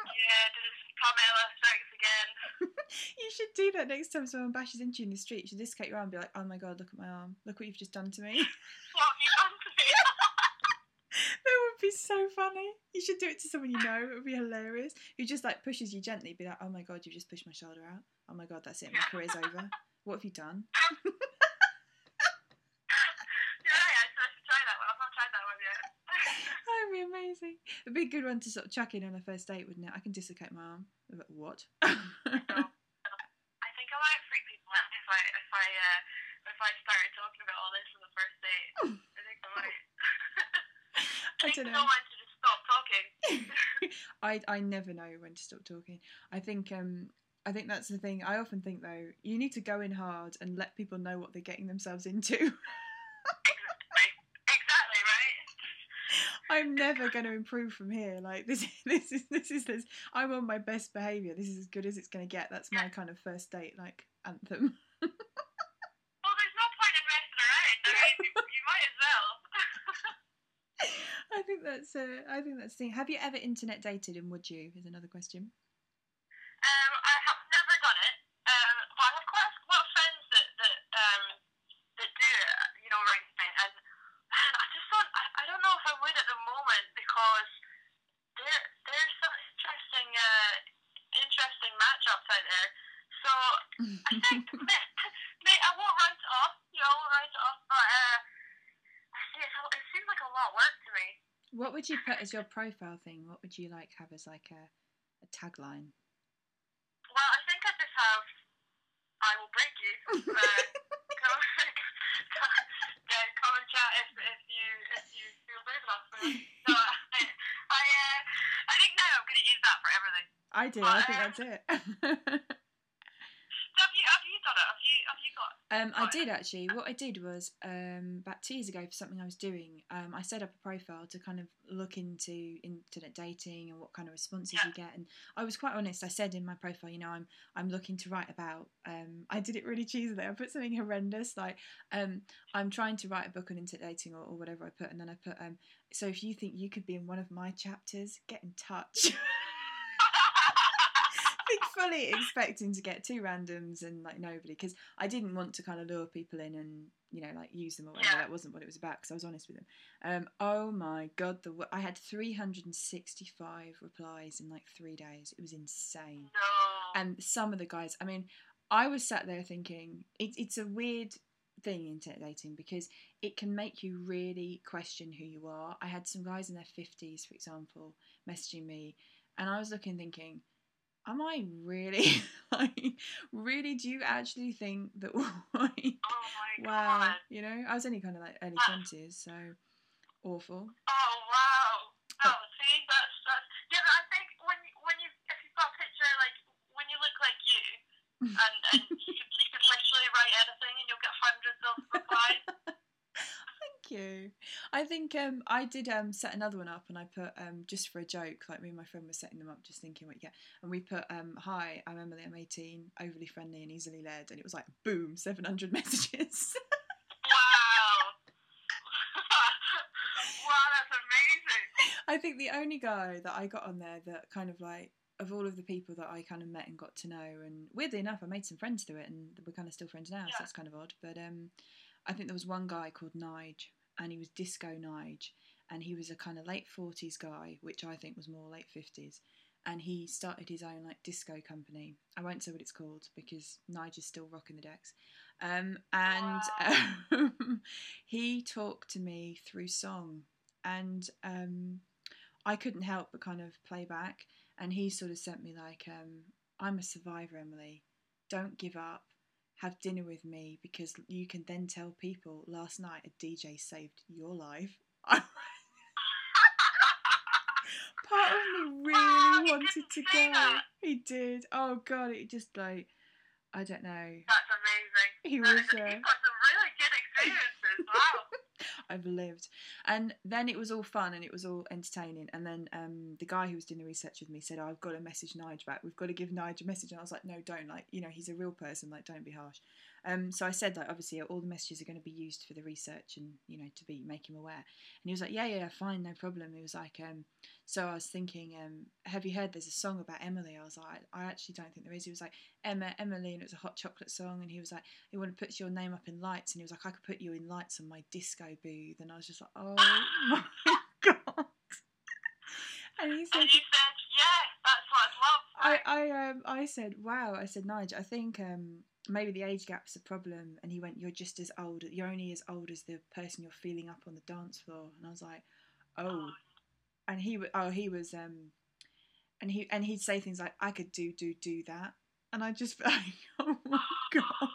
(laughs) yeah, just Carmela strikes again. (laughs) You should do that next time someone bashes into you in the street. You should dislocate your arm and be like, oh my god, look at my arm. Look what you've just done to me. (laughs) What have you done to me? that would be so funny. You should do it to someone you know. It would be hilarious. Who just like pushes you gently, be like, "Oh my god, you've just pushed my shoulder out. Oh my god, that's it. My career's over. What have you done?" You're right, I should try that one. I've not tried that one yet. That'd be amazing. It'd be a good one to sort of chuck in on a first date, wouldn't it? I can dislocate my arm. Like, What? (laughs) I think I might freak people out if I if I uh, if I started talking about all this on the first date. (laughs) I think I might. (laughs) I think don't no know. one to just stop talking. I I never know when to stop talking. I think um I think that's the thing. I often think though, you need to go in hard and let people know what they're getting themselves into. Exactly. Exactly right. I'm never going to improve from here. Like this, (laughs) this is this is this. I'm on my best behaviour. This is as good as it's going to get. That's my kind of first date like anthem. (laughs) Well, there's no point in messing around. I mean, you, might as well. (laughs) I think that's uh, I think that's the thing. Have you ever internet dated and would you? Is another question. Um, I have never done it, um, but I have quite a lot of friends that that um that do it. You know, right now, and man, I just don't. I, I don't know if I would at the moment because there there's some interesting uh interesting matchups out there. So Mate, mate, I won't write it off. You know, I won't write it off, but uh, I see it seems like a lot of work to me. what would you put as your profile thing? What would you like have as like a, a tagline? Well, I think I just have. I will break you. (laughs) Uh, come, yeah, come and chat if, if you if you feel brave enough. So I I, uh, I think now I'm going to use that for everything. I do. I think that's it. (laughs) So have you have you done it? Have you have you got? Um, I did actually. What I did was um, about two years ago for something I was doing. Um, I set up a profile to kind of look into internet dating and what kind of responses Yeah. you get. And I was quite honest. I said in my profile, you know, I'm I'm looking to write about. Um, I did it really cheesily. I put something horrendous like um, I'm trying to write a book on internet dating or, or whatever I put, and then I put um, so if you think you could be in one of my chapters, get in touch. (laughs) fully expecting to get two randoms and like nobody because I didn't want to kind of lure people in and you know like use them or whatever. Yeah. That wasn't what it was about because I was honest with them. Um, oh my god, the w- I had 365 replies in like three days. It was insane. no. And some of the guys, I mean, I was sat there thinking it, it's a weird thing internet dating because it can make you really question who you are. I had some guys in their 50s, for example, messaging me, and I was looking thinking, am I really (laughs) like really do you actually think that (laughs) like, oh my wow, god. you know, I was only kind of like early. 20s, so awful. Oh wow. Oh, see, that's that's yeah. But I think when when you if you've got a picture like when you look like you, (laughs) and and you could you could literally write anything and you'll get hundreds of replies. Thank you. I think um, I did um, set another one up, and I put um, just for a joke, like me and my friend were setting them up, just thinking what get, and we put um, "Hi, I'm Emily. I'm 18, overly friendly and easily led," and it was like boom, 700 (laughs) messages. wow. (laughs) wow, that's amazing. I think the only guy that I got on there that kind of like of all of the people that I kind of met and got to know, and weirdly enough, I made some friends through it, and we're kind of still friends now, so Yeah. that's kind of odd. But um, I think there was one guy called Nige, and he was Disco Nige, and he was a kind of late forties guy, which I think was more late fifties, and he started his own like disco company. I won't say what it's called because Nige is still rocking the decks. Um, and um, (laughs) he talked to me through song, and um, I couldn't help but kind of play back. And he sort of sent me like, um, "I'm a survivor, Emily. Don't give up. Have dinner with me because you can then tell people last night a DJ saved your life." (laughs) Part of me really Wow, wanted to go. that. He did. Oh god, it just like I don't know. That's amazing. He That was, is- uh, You've got some really good experiences. Wow. I've lived. And then it was all fun and it was all entertaining. And then um, the guy who was doing the research with me said, oh, I've got to message Nige back. We've got to give Nige a message. And I was like, no, don't. Like, you know, he's a real person. Like, don't be harsh. Um, so I said, like, obviously, all the messages are going to be used for the research and, you know, to be make him aware. And he was like, yeah, yeah, fine, no problem. He was like, um, so I was thinking, um, have you heard there's a song about Emily? I was like, I actually don't think there is. He was like, Emma, Emily, and it was a hot chocolate song. And he was like, he want to put your name up in lights. And he was like, I could put you in lights on my disco booth. And I was just like, oh (laughs) my (laughs) God. And he said, And you said, yeah, that's what love. I? I, um, I said, wow. I said, Nigel, I think um, maybe the age gap's a problem. And he went, you're just as old. You're only as old as the person you're feeling up on the dance floor. And I was like, oh. And he, oh, he was, um, and he, and he'd say things like, I could do, do, do that. And I just (laughs) like, oh (laughs) my god,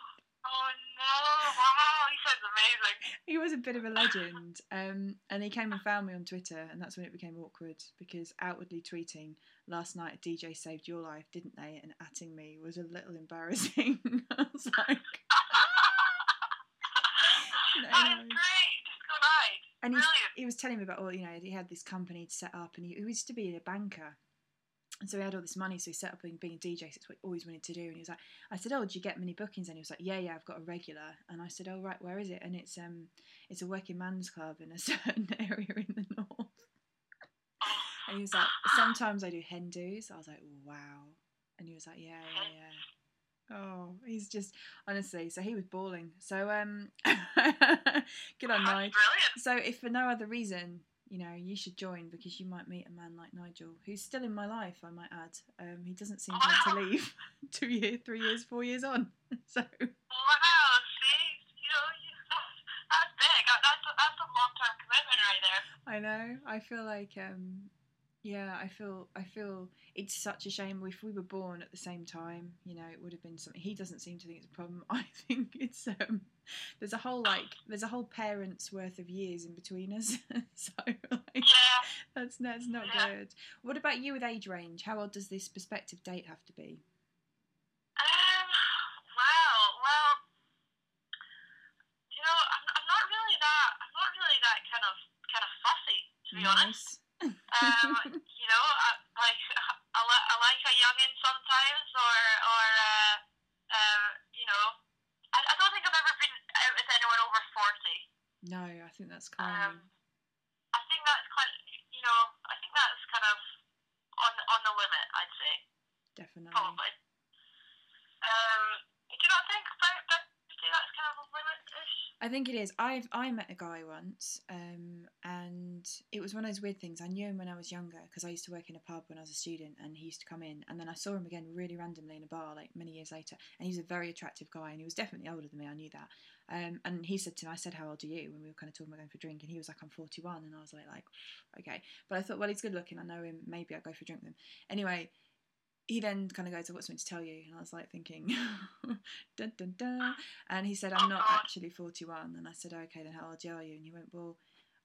Oh no! Wow, he sounds amazing. he was a bit of a legend. Um, and he came and found me on Twitter, and that's when it became awkward because outwardly tweeting last night a DJ saved your life, didn't they? And atting me was a little embarrassing. (laughs) I was like, (laughs) No, that no. is great. And he was telling me about all, you know, he had this company to set up, and he, he used to be a banker. And so he had all this money, so he set up being, being a DJ. So it's what he always wanted to do. And he was like, I said, "Oh, do you get many bookings?" And he was like, "Yeah, yeah, I've got a regular." And I said, "Oh, right, where is it?" And it's um, it's a working man's club in a (laughs) certain area in the. And he was like, (gasps) "Sometimes I do hen dos." I was like, "Wow." And he was like, "Yeah, yeah, yeah." Oh, he's just honestly. So he was bawling. So um, (laughs) good on That's Nige. brilliant. So, if for no other reason, you know, you should join because you might meet a man like Nigel, who's still in my life. I might add. Um, he doesn't seem to want to leave. (laughs) Two years, three years, four years on. (laughs) So, Wow, see, you know, you, that's, that's big. That's that's a long term commitment right there. I know. I feel like, um, yeah, I feel I feel it's such a shame. If we were born at the same time, you know, it would have been something. He doesn't seem to think it's a problem. (laughs) I think it's um, there's a whole like there's a whole parents worth of years in between us. (laughs) so like, that's that's not good. What about you with age range? How old does this prospective date have to be? To be honest, um, (laughs) you know, I, like (laughs) I, li- I like a youngin sometimes, or or uh, um, you know, I, I don't think I've ever been out with anyone over forty. no, I think that's Um, calming. I think that's kind of, you know, I think that's kind of on on the limit. I'd say Definitely. probably. Um, do you not think that, that that's kind of a limit-ish? I think it is. I've I met a guy once, um, and it was one of those weird things. I knew him when I was younger because I used to work in a pub when I was a student, and he used to come in. And then I saw him again really randomly in a bar, like many years later. And he was a very attractive guy, and he was definitely older than me. I knew that. Um, and he said to me, I said, "How old are you?" When we were kind of talking about going for a drink, and he was like, "I'm 41," and I was like, "Like, okay." But I thought, well, he's good looking. I know him. Maybe I'll go for a drink with him. Anyway, he then kind of goes, I've got something to tell you. And I was like thinking, (laughs) dun, dun, dun. And he said, I'm not (laughs) actually 41. And I said, okay, then how old are you? And he went, well,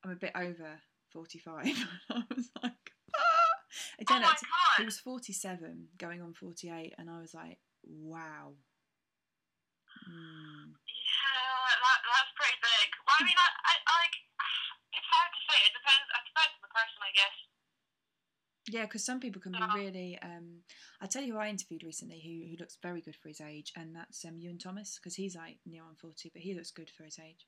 I'm a bit over 45. (laughs) I was like, ah! It Oh turned my out to- he was 47, going on 48. And I was like, wow. Mm. Yeah, that, that's pretty big. Well, I mean, I, I, I like, it's hard to say. It depends. It depends on the person, I guess. Yeah, because some people can be really. Um, I tell you, who I interviewed recently who who looks very good for his age, and that's um, Iwan Thomas because he's like near on forty, but he looks good for his age.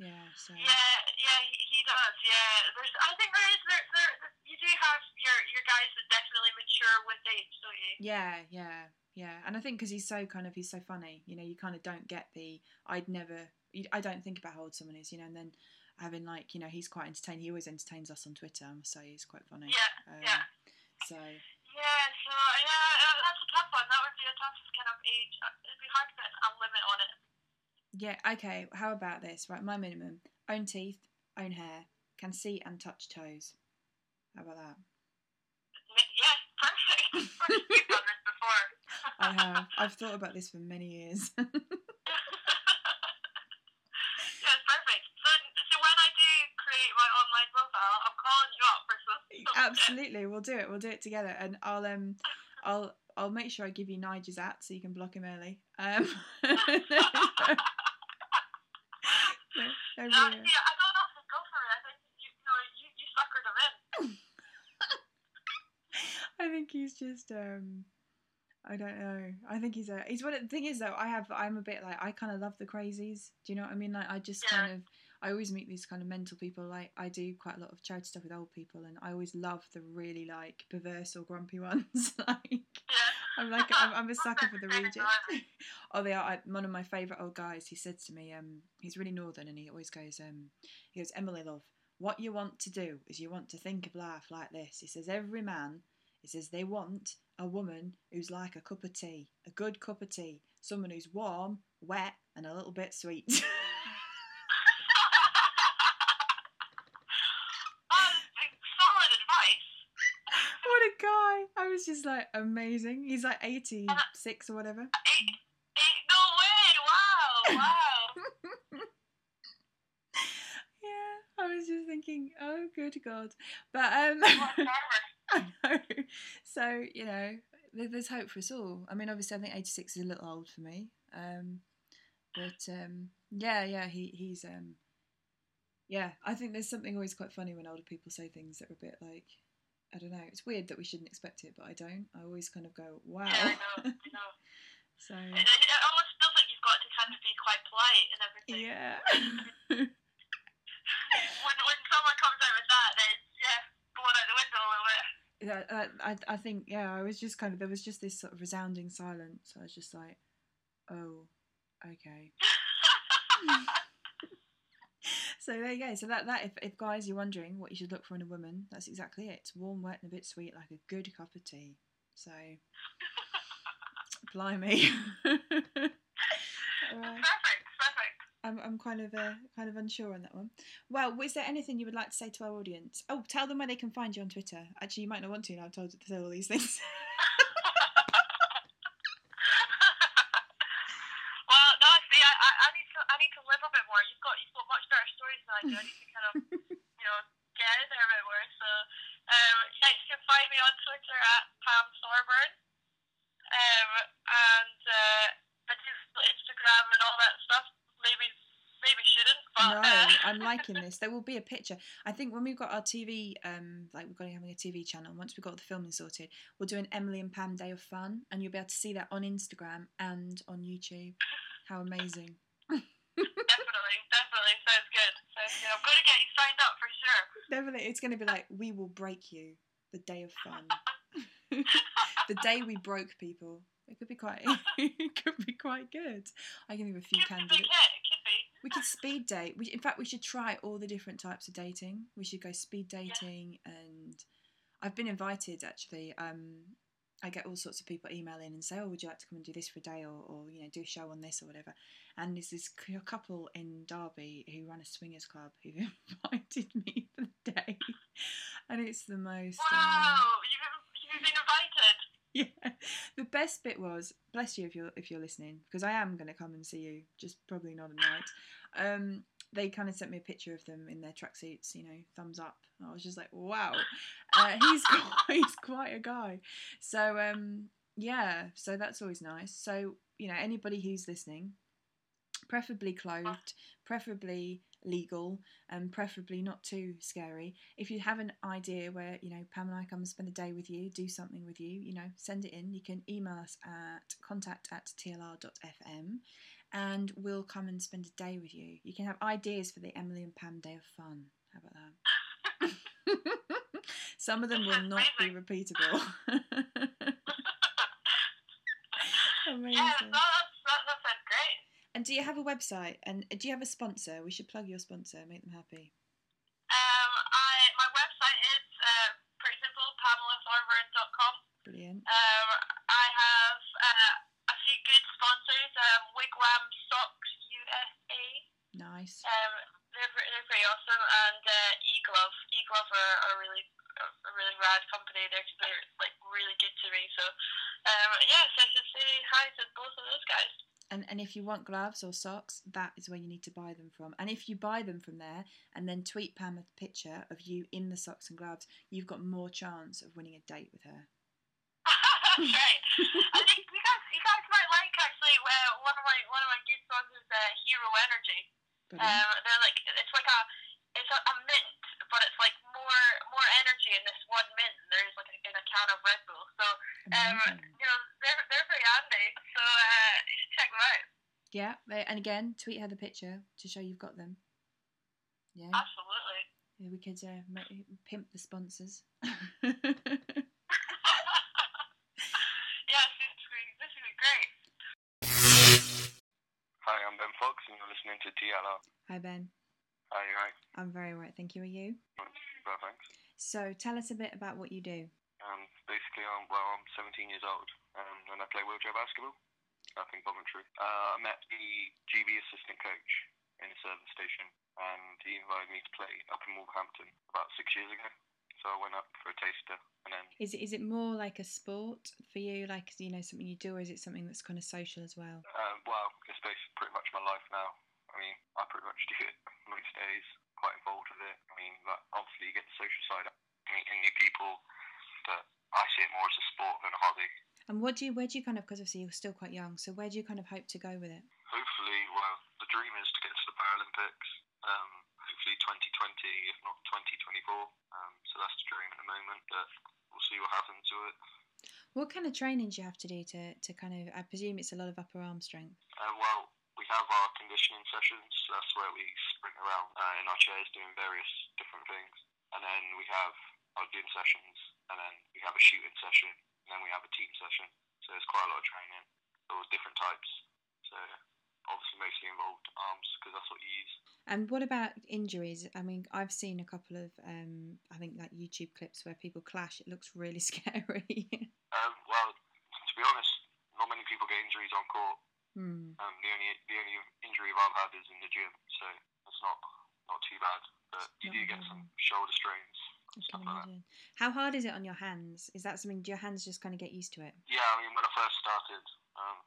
Yeah, Yeah, so yeah, yeah. He, he does. Yeah, there's. I think there is. There, there. You do have your your guys that definitely mature with age, don't you? yeah, yeah, yeah. And I think because he's so kind of he's so funny, you know, you kind of don't get the I'd never. I don't think about how old someone is, you know, and then having like you know he's quite entertaining. He always entertains us on Twitter. I must say he's quite funny. Yeah, Um, yeah. So Yeah, so yeah, that's a tough one. That would be a tough kind of age. It'd be hard to put a limit on it. Yeah, okay. How about this? Right, my minimum: own teeth, own hair, can see and touch toes. How about that? Yeah, perfect. (laughs) You've done this before. I have. I've thought about this for many years. (laughs) it's perfect. So, so when I do create my online profile, I'm calling you up for some. some Absolutely, we'll do it. We'll do it together, and I'll um, I'll I'll make sure I give you Nigel's at so you can block him early. Um, (laughs) I don't to go for it. I think you, you know, you, you suckered him (laughs) in. I think he's just um I don't know. I think he's a he's what the thing is though, I have I'm a bit like I kinda love the crazies. Do you know what I mean? Like I just Yeah. kind of I always meet these kind of mental people. Like I do quite a lot of charity stuff with old people and I always love the really like perverse or grumpy (laughs) ones. like. I'm like I'm, I'm a sucker for the region. (laughs) oh, they are. I, one of my favourite old guys. He said to me, um, he's really northern, and he always goes, um, he goes, Emily, love, what you want to do is you want to think of life like this. He says every man, he says they want a woman who's like a cup of tea, a good cup of tea, someone who's warm, wet, and a little bit sweet. (laughs) Oh, solid advice. what a guy! I was just like amazing. He's like 86 or whatever. Eight, eight, no way! Wow, wow. (laughs) Yeah, I was just thinking, oh, good God. But um, What a (laughs) farmer. I know. So you know, there's hope for us all. I mean, obviously, I think 86 is a little old for me. Um, but um, yeah, yeah, he he's um, yeah. I think there's something always quite funny when older people say things that are a bit like, I don't know. It's weird that we shouldn't expect it, but I don't. I always kind of go, wow. Yeah, I know, I know. (laughs) so It, it almost feels like you've got to kind of be quite polite and everything. yeah. (laughs) When, when someone comes out with that, then yeah, going out the window a little bit. Yeah, I, I, I think yeah, I was just kind of there was just this sort of resounding silence. I was just like, oh, okay. (laughs) so there you go. So that that if, if guys you're wondering what you should look for in a woman, that's exactly it. It's warm, wet, and a bit sweet, like a good cup of tea. So, blimey. (laughs) Perfect, perfect. I'm, I'm kind of uh, kind of unsure on that one. Well, is there anything you would like to say to our audience? Oh, tell them where they can find you on Twitter. Actually, you might not want to. Now I've told you to say all these things. (laughs) well, no, see, I, I, I need to, I need to live a bit more. You've got, you've got much better stories than I do. I need to kind of, you know, get out there a bit more. So, um, yeah, you can find me on Twitter at Pam Thorburn, um, and uh, I do Instagram and all that stuff. Maybe, maybe shouldn't, But, No, uh, I'm liking this. There will be a picture. I think when we've got our TV, um, like we're going to having a TV channel. Once we've got the filming sorted, we'll do an Emily and Pam Day of Fun, and you'll be able to see that on Instagram and on YouTube. How amazing! definitely, definitely sounds good. Sounds good. I'm gonna get you signed up for sure. Definitely, it's going to be like we will break you. The day of fun. (laughs) the day we broke people. It could be quite. (laughs) it could be quite good. I can think of a few candidates. Hit. Could be. We could speed date. We, in fact, we should try all the different types of dating. We should go speed dating, and I've been invited actually. Um, I get all sorts of people email in and say, "Oh, would you like to come and do this for a day, or, or you know, do a show on this or whatever?" And there's this couple in Derby who run a swingers club who (laughs) invited me for the day, and it's the most. um, Wow, you've, you've been invited. (laughs) yeah. The best bit was, bless you if you're if you're listening, because I am going to come and see you, just probably not a night. Um, they kind of sent me a picture of them in their tracksuits, you know, thumbs up. I was just like, wow, uh, (laughs) he's quite, he's quite a guy. So um, yeah, so that's always nice. So you know, anybody who's listening, preferably clothed, preferably legal, and preferably not too scary. If you have an idea where you know Pam and I come and spend a day with you, do something with you, you know, send it in. You can email us at contact at tlr.fm and we'll come and spend a day with you. You can have ideas for the Emily and Pam Day of Fun. How about that? (laughs) Some of them will not be repeatable. (laughs) (laughs) Amazing. And do you have a website? And do you have a sponsor? We should plug your sponsor, make them happy. Um, I my website is uh, pretty simple, pamelafarmer.com. Brilliant. Um, I have uh, a few good sponsors. Um, Wigwam Socks USA. Nice. Um, they're, they're pretty awesome, and uh, eGlove. eGlove are, are really a really rad company. They're, they're like really good to me. So um, yeah, so I should say hi to both of those guys. And and if you want gloves or socks, that is where you need to buy them from. And if you buy them from there and then tweet Pam a picture of you in the socks and gloves, you've got more chance of winning a date with her. (laughs) That's right. I think you guys, you guys might like actually. Uh, one of my one of my good sponsors, uh, Hero Energy. Um, they're like it's like a it's a, a mint, but it's like more more energy in this one mint. than There's like a, in a can of Red Bull. So um, you know they're they're pretty handy. So uh, you should check them out. Yeah, and again, tweet her the picture to show you've got them. Yeah, Absolutely. yeah we could uh, ma- pimp the sponsors. (laughs) yeah, this is this is great. Hi, I'm Ben Fox, and you're listening to TLR. Hi Ben, Hi, you right? I'm very right. Thank you. Are you? Well, thanks. So tell us a bit about what you do. Um, basically, I'm, well, I'm 17 years old, um, and I play wheelchair basketball up in Coventry. Uh, I met the GB assistant coach in a service station, and he invited me to play up in Wolverhampton about six years ago. So I went up for a taster, and then Is it is it more like a sport for you, like you know something you do, or is it something that's kind of social as well? Um, well, it's basically pretty much my life now. I mean, I pretty much do it most days, quite involved with it. I mean, but obviously you get the social side, meeting new people, but I see it more as a sport than a hobby. And what do you where do you kind of because obviously you're still quite young, so where do you kind of hope to go with it? Hopefully, well, the dream is to get to the Paralympics. Um, hopefully 2020, if not 2024. Um, so that's the dream at the moment, but we'll see what happens to it. What kind of training do you have to do to, to kind of? I presume it's a lot of upper arm strength. Uh, well, we have our conditioning sessions. That's where we sprint around uh, in our chairs doing various different things. And then we have our gym sessions, and then we have a shooting session, and then we have a team session. So there's quite a lot of training, all different types. So obviously mostly involved arms because that's what you use. And what about injuries? I mean, I've seen a couple of um, I think like YouTube clips where people clash. It looks really (laughs) scary. Um, well, to be honest, not many people get injuries on court. Hmm. Um, the only the only injury I've had is in the gym, so it's not not too bad. But you do get some shoulder strains, I can stuff like How hard is it on your hands? Is that something? Do your hands just kind of get used to it? Yeah, I mean when I first started, um,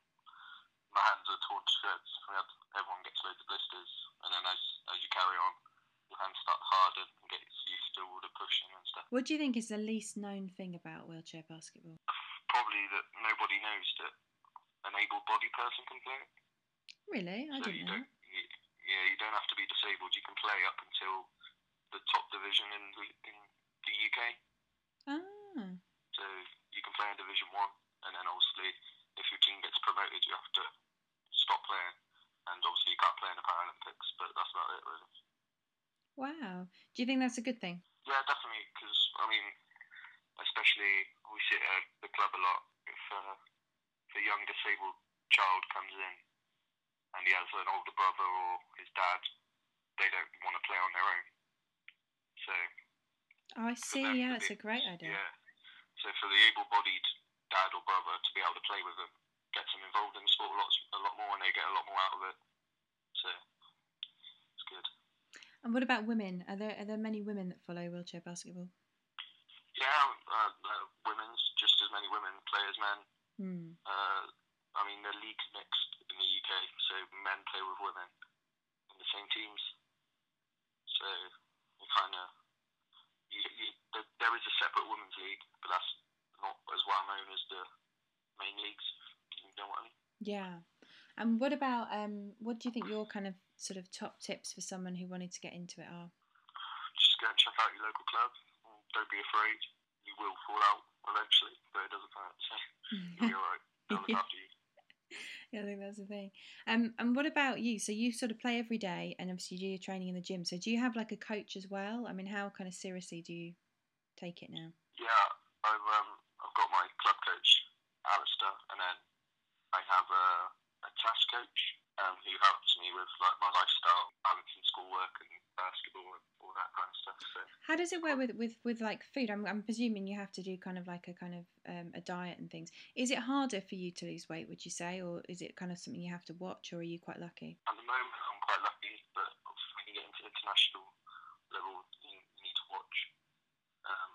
my hands are torn to shreds. Had, everyone gets loads of blisters, and then as as you carry on, your hands start to harden and get used to all the pushing and stuff. What do you think is the least known thing about wheelchair basketball? Probably that nobody knows that an able-bodied person can play it. Really, I so didn't you know. don't. You, yeah, you don't have to be disabled. You can play up until the top division in the, in the UK. Ah, So you can play in Division One, and then obviously, if your team gets promoted, you have to stop playing. And obviously, you can't play in the Paralympics, but that's about it, really. wow. Do you think that's a good thing? Yeah, definitely, because I mean, especially we see it at the club a lot. If, uh, a young disabled child comes in and he has an older brother or his dad, they don't want to play on their own. So Oh, I see. Yeah, it's be- a great idea. yeah, so for the able-bodied dad or brother to be able to play with them, gets them involved in the sport a lot, a lot more, and they get a lot more out of it. So it's good. And what about women? Are there are there many women that follow wheelchair basketball? Yeah, uh, uh, women's just as many women play Hmm. Uh, I mean, the league's mixed in the UK, so men play with women in the same teams. So it kind of, you, you, there, there is a separate women's league, but that's not as well known as the main leagues. You know what I mean? Yeah. And what about um? What do you think your kind of sort of top tips for someone who wanted to get into it are? Just go and check out your local club. Don't be afraid. You will fall out eventually, but it doesn't. So you'll be. They'll look after you. Yeah, I think that's the thing. Um, and what about you? So you sort of play every day, and obviously you do your training in the gym. So do you have like a coach as well? I mean, how kind of seriously do you take it now? Yeah, I've um, I've got my club coach, Alistair, and then I have a, a task coach um, who helps me with like my lifestyle, balancing schoolwork and basketball and all that kind of stuff. So How does it work with with with like food? I'm I'm presuming you have to do kind of like a kind of um, a diet and things. Is it harder for you to lose weight? Would you say, or is it kind of something you have to watch, or are you quite lucky? at the moment, I'm quite lucky, but when you get into international level, you, you need to watch um,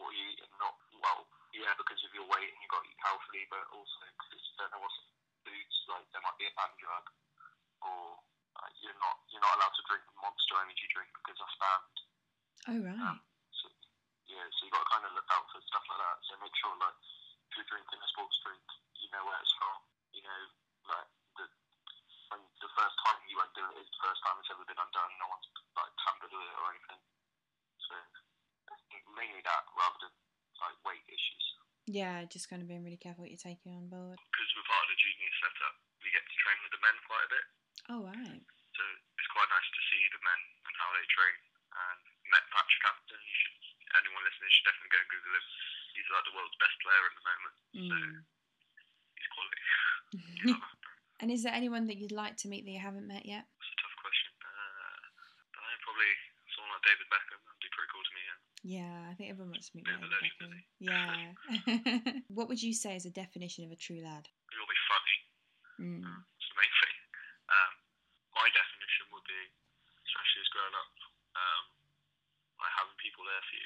what you eat and not well, yeah, because of your weight and you've got to eat healthily, but also because you don't know what's foods like there might be a banned drug, or uh, you're not you're not allowed to drink the Monster Energy drink because that's banned. Oh right. So yeah, so you got to kind of look out for stuff like that. So make sure like if you're drinking a sports drink, you know where it's from. You know, like the when the first time you won't do it is the first time it's ever been undone. No one's like tampered with it or anything. So mainly that rather than like weight issues. Yeah, just kind of being really careful what you're taking on board. Because we're part of the junior setup, we get to train with the men quite a bit. Oh right. So it's quite nice to see the men and how they train. And met Patrick Hampton. You should anyone listening should definitely go and Google him. He's like the world's best player at the moment. So Mm. he's quality. (laughs) He's and is there anyone that you'd like to meet that you haven't met yet? It's a tough question. Uh, I know probably someone like David Beckham. That'd be pretty cool to meet him. Yeah, I think everyone wants to meet Bit of David Beckham. Yeah. (laughs) what would you say is a definition of a true lad? He'll be funny. Mm. That's the main thing. Um, my definition would be, especially as growing up, um, like having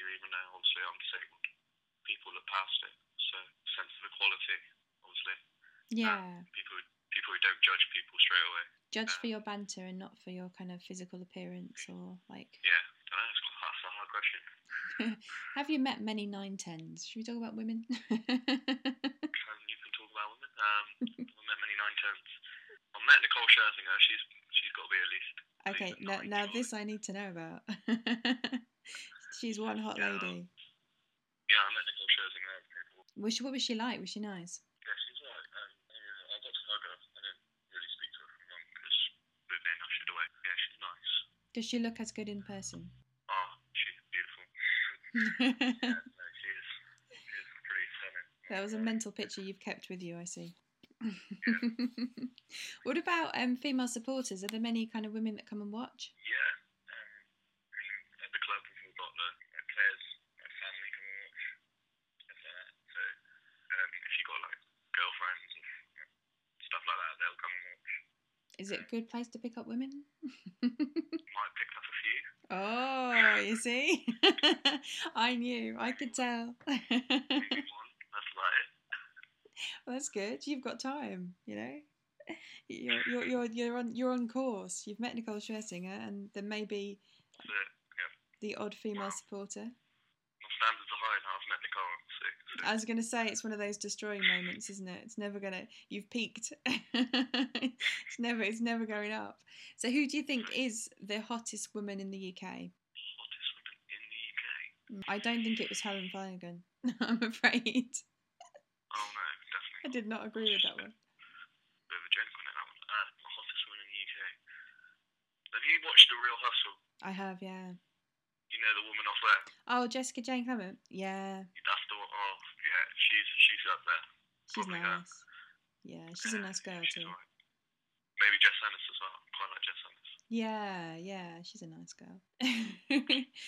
you, even though obviously I'm disabled. People look past it. So sense of equality, obviously. Yeah. People people who don't judge people straight away. Judge for your banter and not for your kind of physical appearance or like. Yeah, I don't know. It's that's a hard question. (laughs) Have you met many nine tens? Should we talk about women? (laughs) Um, you can talk about women. Um, (laughs) I've met many nine tens. I've met Nicole Scherzinger. She's she's got to be at least. okay, now, now this I need to know about. She's one hot Yeah. lady. Yeah, I met Nicole Scherzinger. People. Was she, what was she like? Was she nice? Yeah, she's alright. Um, I got to hug her. I didn't really speak to her for long because we've been ushered away. Yeah, she's nice. Does she look as good in person? Oh, she's beautiful. (laughs) Yeah, no, she is. She is pretty stunning. that was a mental picture you've kept with you, I see. (laughs) what about um, female supporters? Are there many kind of women that come and watch? Yeah. Um, I mean, at the club, we've got the uh, players, like family come and watch, stuff like that. So, um, if you got like girlfriends or uh, stuff like that, they'll come and watch. Is it a good place to pick up women? Might pick up a few. oh, you see? (laughs) I knew. I could tell. Maybe one. That's about it. Well, that's good. You've got time, you know. You're you're you're you're on you're on course. You've met Nicole Scherzinger, and there may be That's it. the odd female supporter. My standards are high now. I've met Nicole. Oh, sick. sick. I was going to say it's one of those destroying moments, isn't it? It's never gonna. You've peaked. (laughs) it's never. It's never going up. So, who do you think is the hottest woman in the UK? Hottest woman in the UK. I don't think it was Helen Flanagan. (laughs) I'm afraid. Oh no, definitely. I did not agree with that one. Bit of a joke on it, that one. Uh, the hottest woman in the UK. Have you watched The Real Hustle? I have, yeah. You know the woman off there? Oh, Jessica Jane Clement. Yeah, the one. Oh, yeah, she's she's up there. She's her. nice. Yeah, she's a nice girl too. alright. Maybe Jess Ennis as well. Quite like Jess Ennis. Yeah, yeah, she's a nice girl.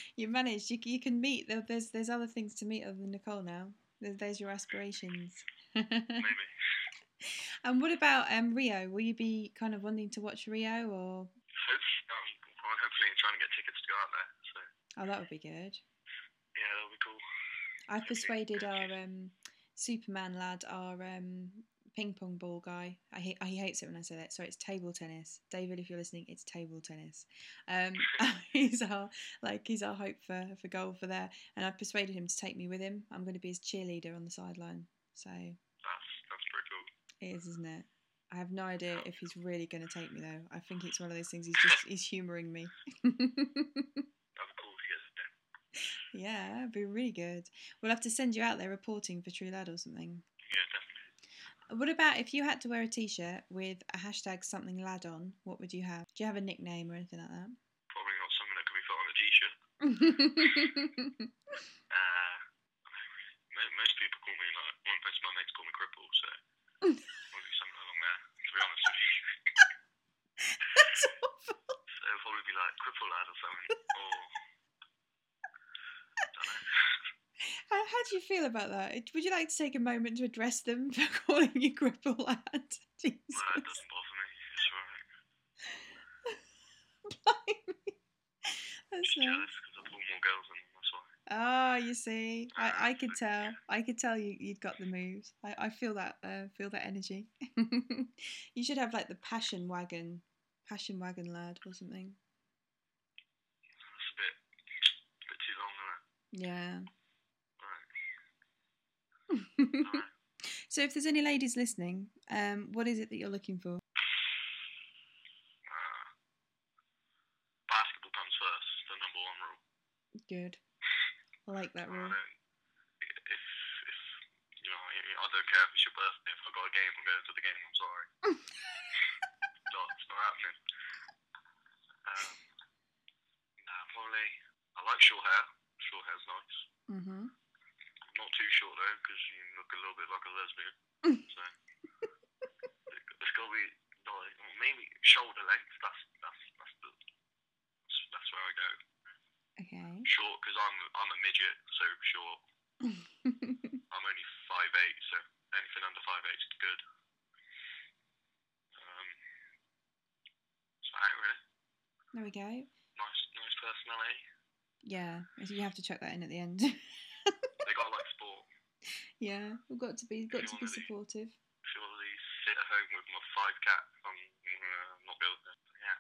(laughs) you managed. You, you can meet. There's there's other things to meet other than Nicole now. There's, there's your aspirations. Maybe. (laughs) and what about um Rio? Will you be kind of wanting to watch Rio or? Hopefully, um, well, hopefully, trying to get tickets to go out there. So Oh, that would be good. yeah, that'll be cool. I persuaded our um Superman lad, our um ping pong ball guy. I hate, he hates it when I say that. Sorry, it's table tennis. David, if you're listening, it's table tennis. Um, (laughs) he's our like he's our hope for for goal for there, and I've persuaded him to take me with him. I'm going to be his cheerleader on the sideline. So That's that's pretty cool. is, isn't it? I have no idea if he's really going to take me though. I think it's one of those things. He's just he's humouring me. (laughs) That'd be cool if he gets it. done. Yeah, it'd be really good. We'll have to send you out there reporting for True Lad or something. Yeah, definitely. What about if you had to wear a t-shirt with a hashtag something lad on? What would you have? Do you have a nickname or anything like that? Probably not something that could be put on a t-shirt. Uh, (laughs) mo- most people call me like one most of my mates call me cripple, so probably something along there. To be honest with you, That's awful. so it'll probably be like cripple lad or something, or I don't know. How, how do you feel about that? Would you like to take a moment to address them (laughs) for calling you cripple lad? (laughs) Jesus. No, it doesn't bother me. It's alright. (laughs) Blimey. That's nice. jealous because I pull more girls than them, that's why. Oh, you see, I, I could tell. I could tell you you'd got the moves. I, I feel that uh, feel that energy. you should have like the passion wagon, passion wagon lad or something. That's a bit, a bit too long, isn't it? Yeah. (laughs) So if there's any ladies listening, um, what is it that you're looking for? Uh, basketball comes first. The number one rule. Good. I like that rule. if, if, you know, I don't care if it's your birthday. If I've got a game, I'm going to the game. I'm sorry. (laughs) no, it's not happening. Um, nah, probably. I like short hair. Short hair's nice. Mhm. Too short though, because you look a little bit like a lesbian. (laughs) so it's got to be like, maybe shoulder length. That's that's that's the that's, that's where I go. Okay. Short because I'm I'm a midget, so short. (laughs) I'm only five eight, so anything under five eight is good. Um, so that really there we go. nice, nice personality. Yeah, you have to chuck that in at the end. (laughs) They got to like sport. Yeah, we've got to be got to be supportive. If you want to sit at home with my five cats, I'm uh, not at. Yeah,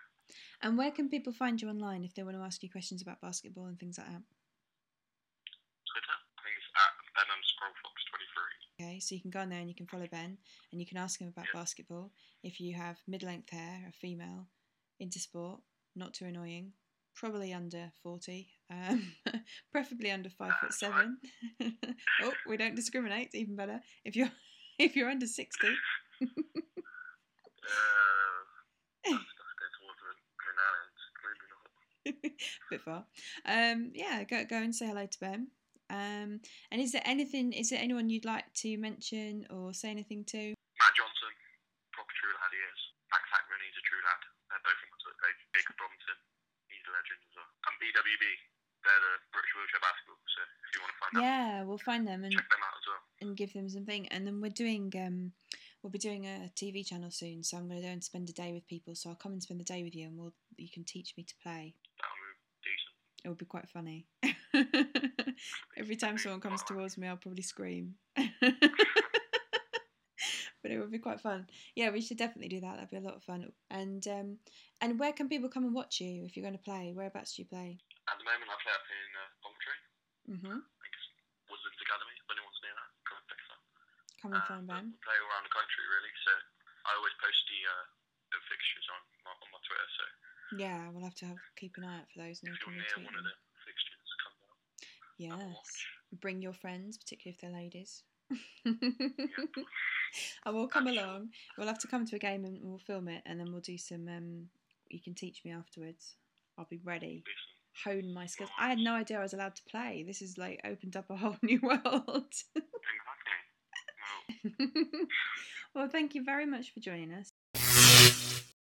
And where can people find you online if they want to ask you questions about basketball and things like that? Twitter. I think it's at Ben underscore Fox twenty three. Okay, so you can go on there and you can follow Ben and you can ask him about Yeah. basketball. If you have mid length hair, a female, into sport, not too annoying, probably under 40, um, (laughs) preferably under 5 foot 7. (laughs) oh, we don't discriminate, even better. If you're (laughs) if you're under 60, Uh, that's, that's going towards the Green Islands. Maybe not. bit far. Um, yeah, go go and say hello to Ben. Um, and is there anything? Is there anyone you'd like to mention or say anything to? Matt Johnson, proper true lad he is. Max Hackman, he's a true lad. They're both on my Twitter page. Jacob Robinson, he's a legend as well. And BWB, they're the British Wheelchair Basketball. So if you want to find out, Yeah, we'll find them and them out as well. and give them something. And then we're doing um we'll be doing a TV channel soon, so I'm gonna go and spend a day with people. So I'll come and spend the day with you, and we'll you can teach me to play. That'll move decent. It will be quite funny. (laughs) Every time someone comes towards me, I'll probably scream. (laughs) but it would be quite fun. Yeah, we should definitely do that. That'd be a lot of fun. And um, and where can people come and watch you if you're going to play? Whereabouts do you play? At the moment, I play up in uh, Coventry. Mhm. I think it's Woodlands Academy. I Come and Uh, Ben. we play all around the country really. So I always post the uh, the fixtures on my, on my Twitter. So Yeah, we'll have to have keep an eye out for those if you're near one of the fixtures, come down. Yes. Bring your friends, particularly if they're ladies. Yeah. (laughs) I will come sure. along. We'll have to come to a game and we'll film it, and then we'll do some. Um, you can teach me afterwards. I'll be ready. Hone my skills. I had no idea I was allowed to play. This has like opened up a whole (laughs) new world. (laughs) Well, thank you very much for joining us.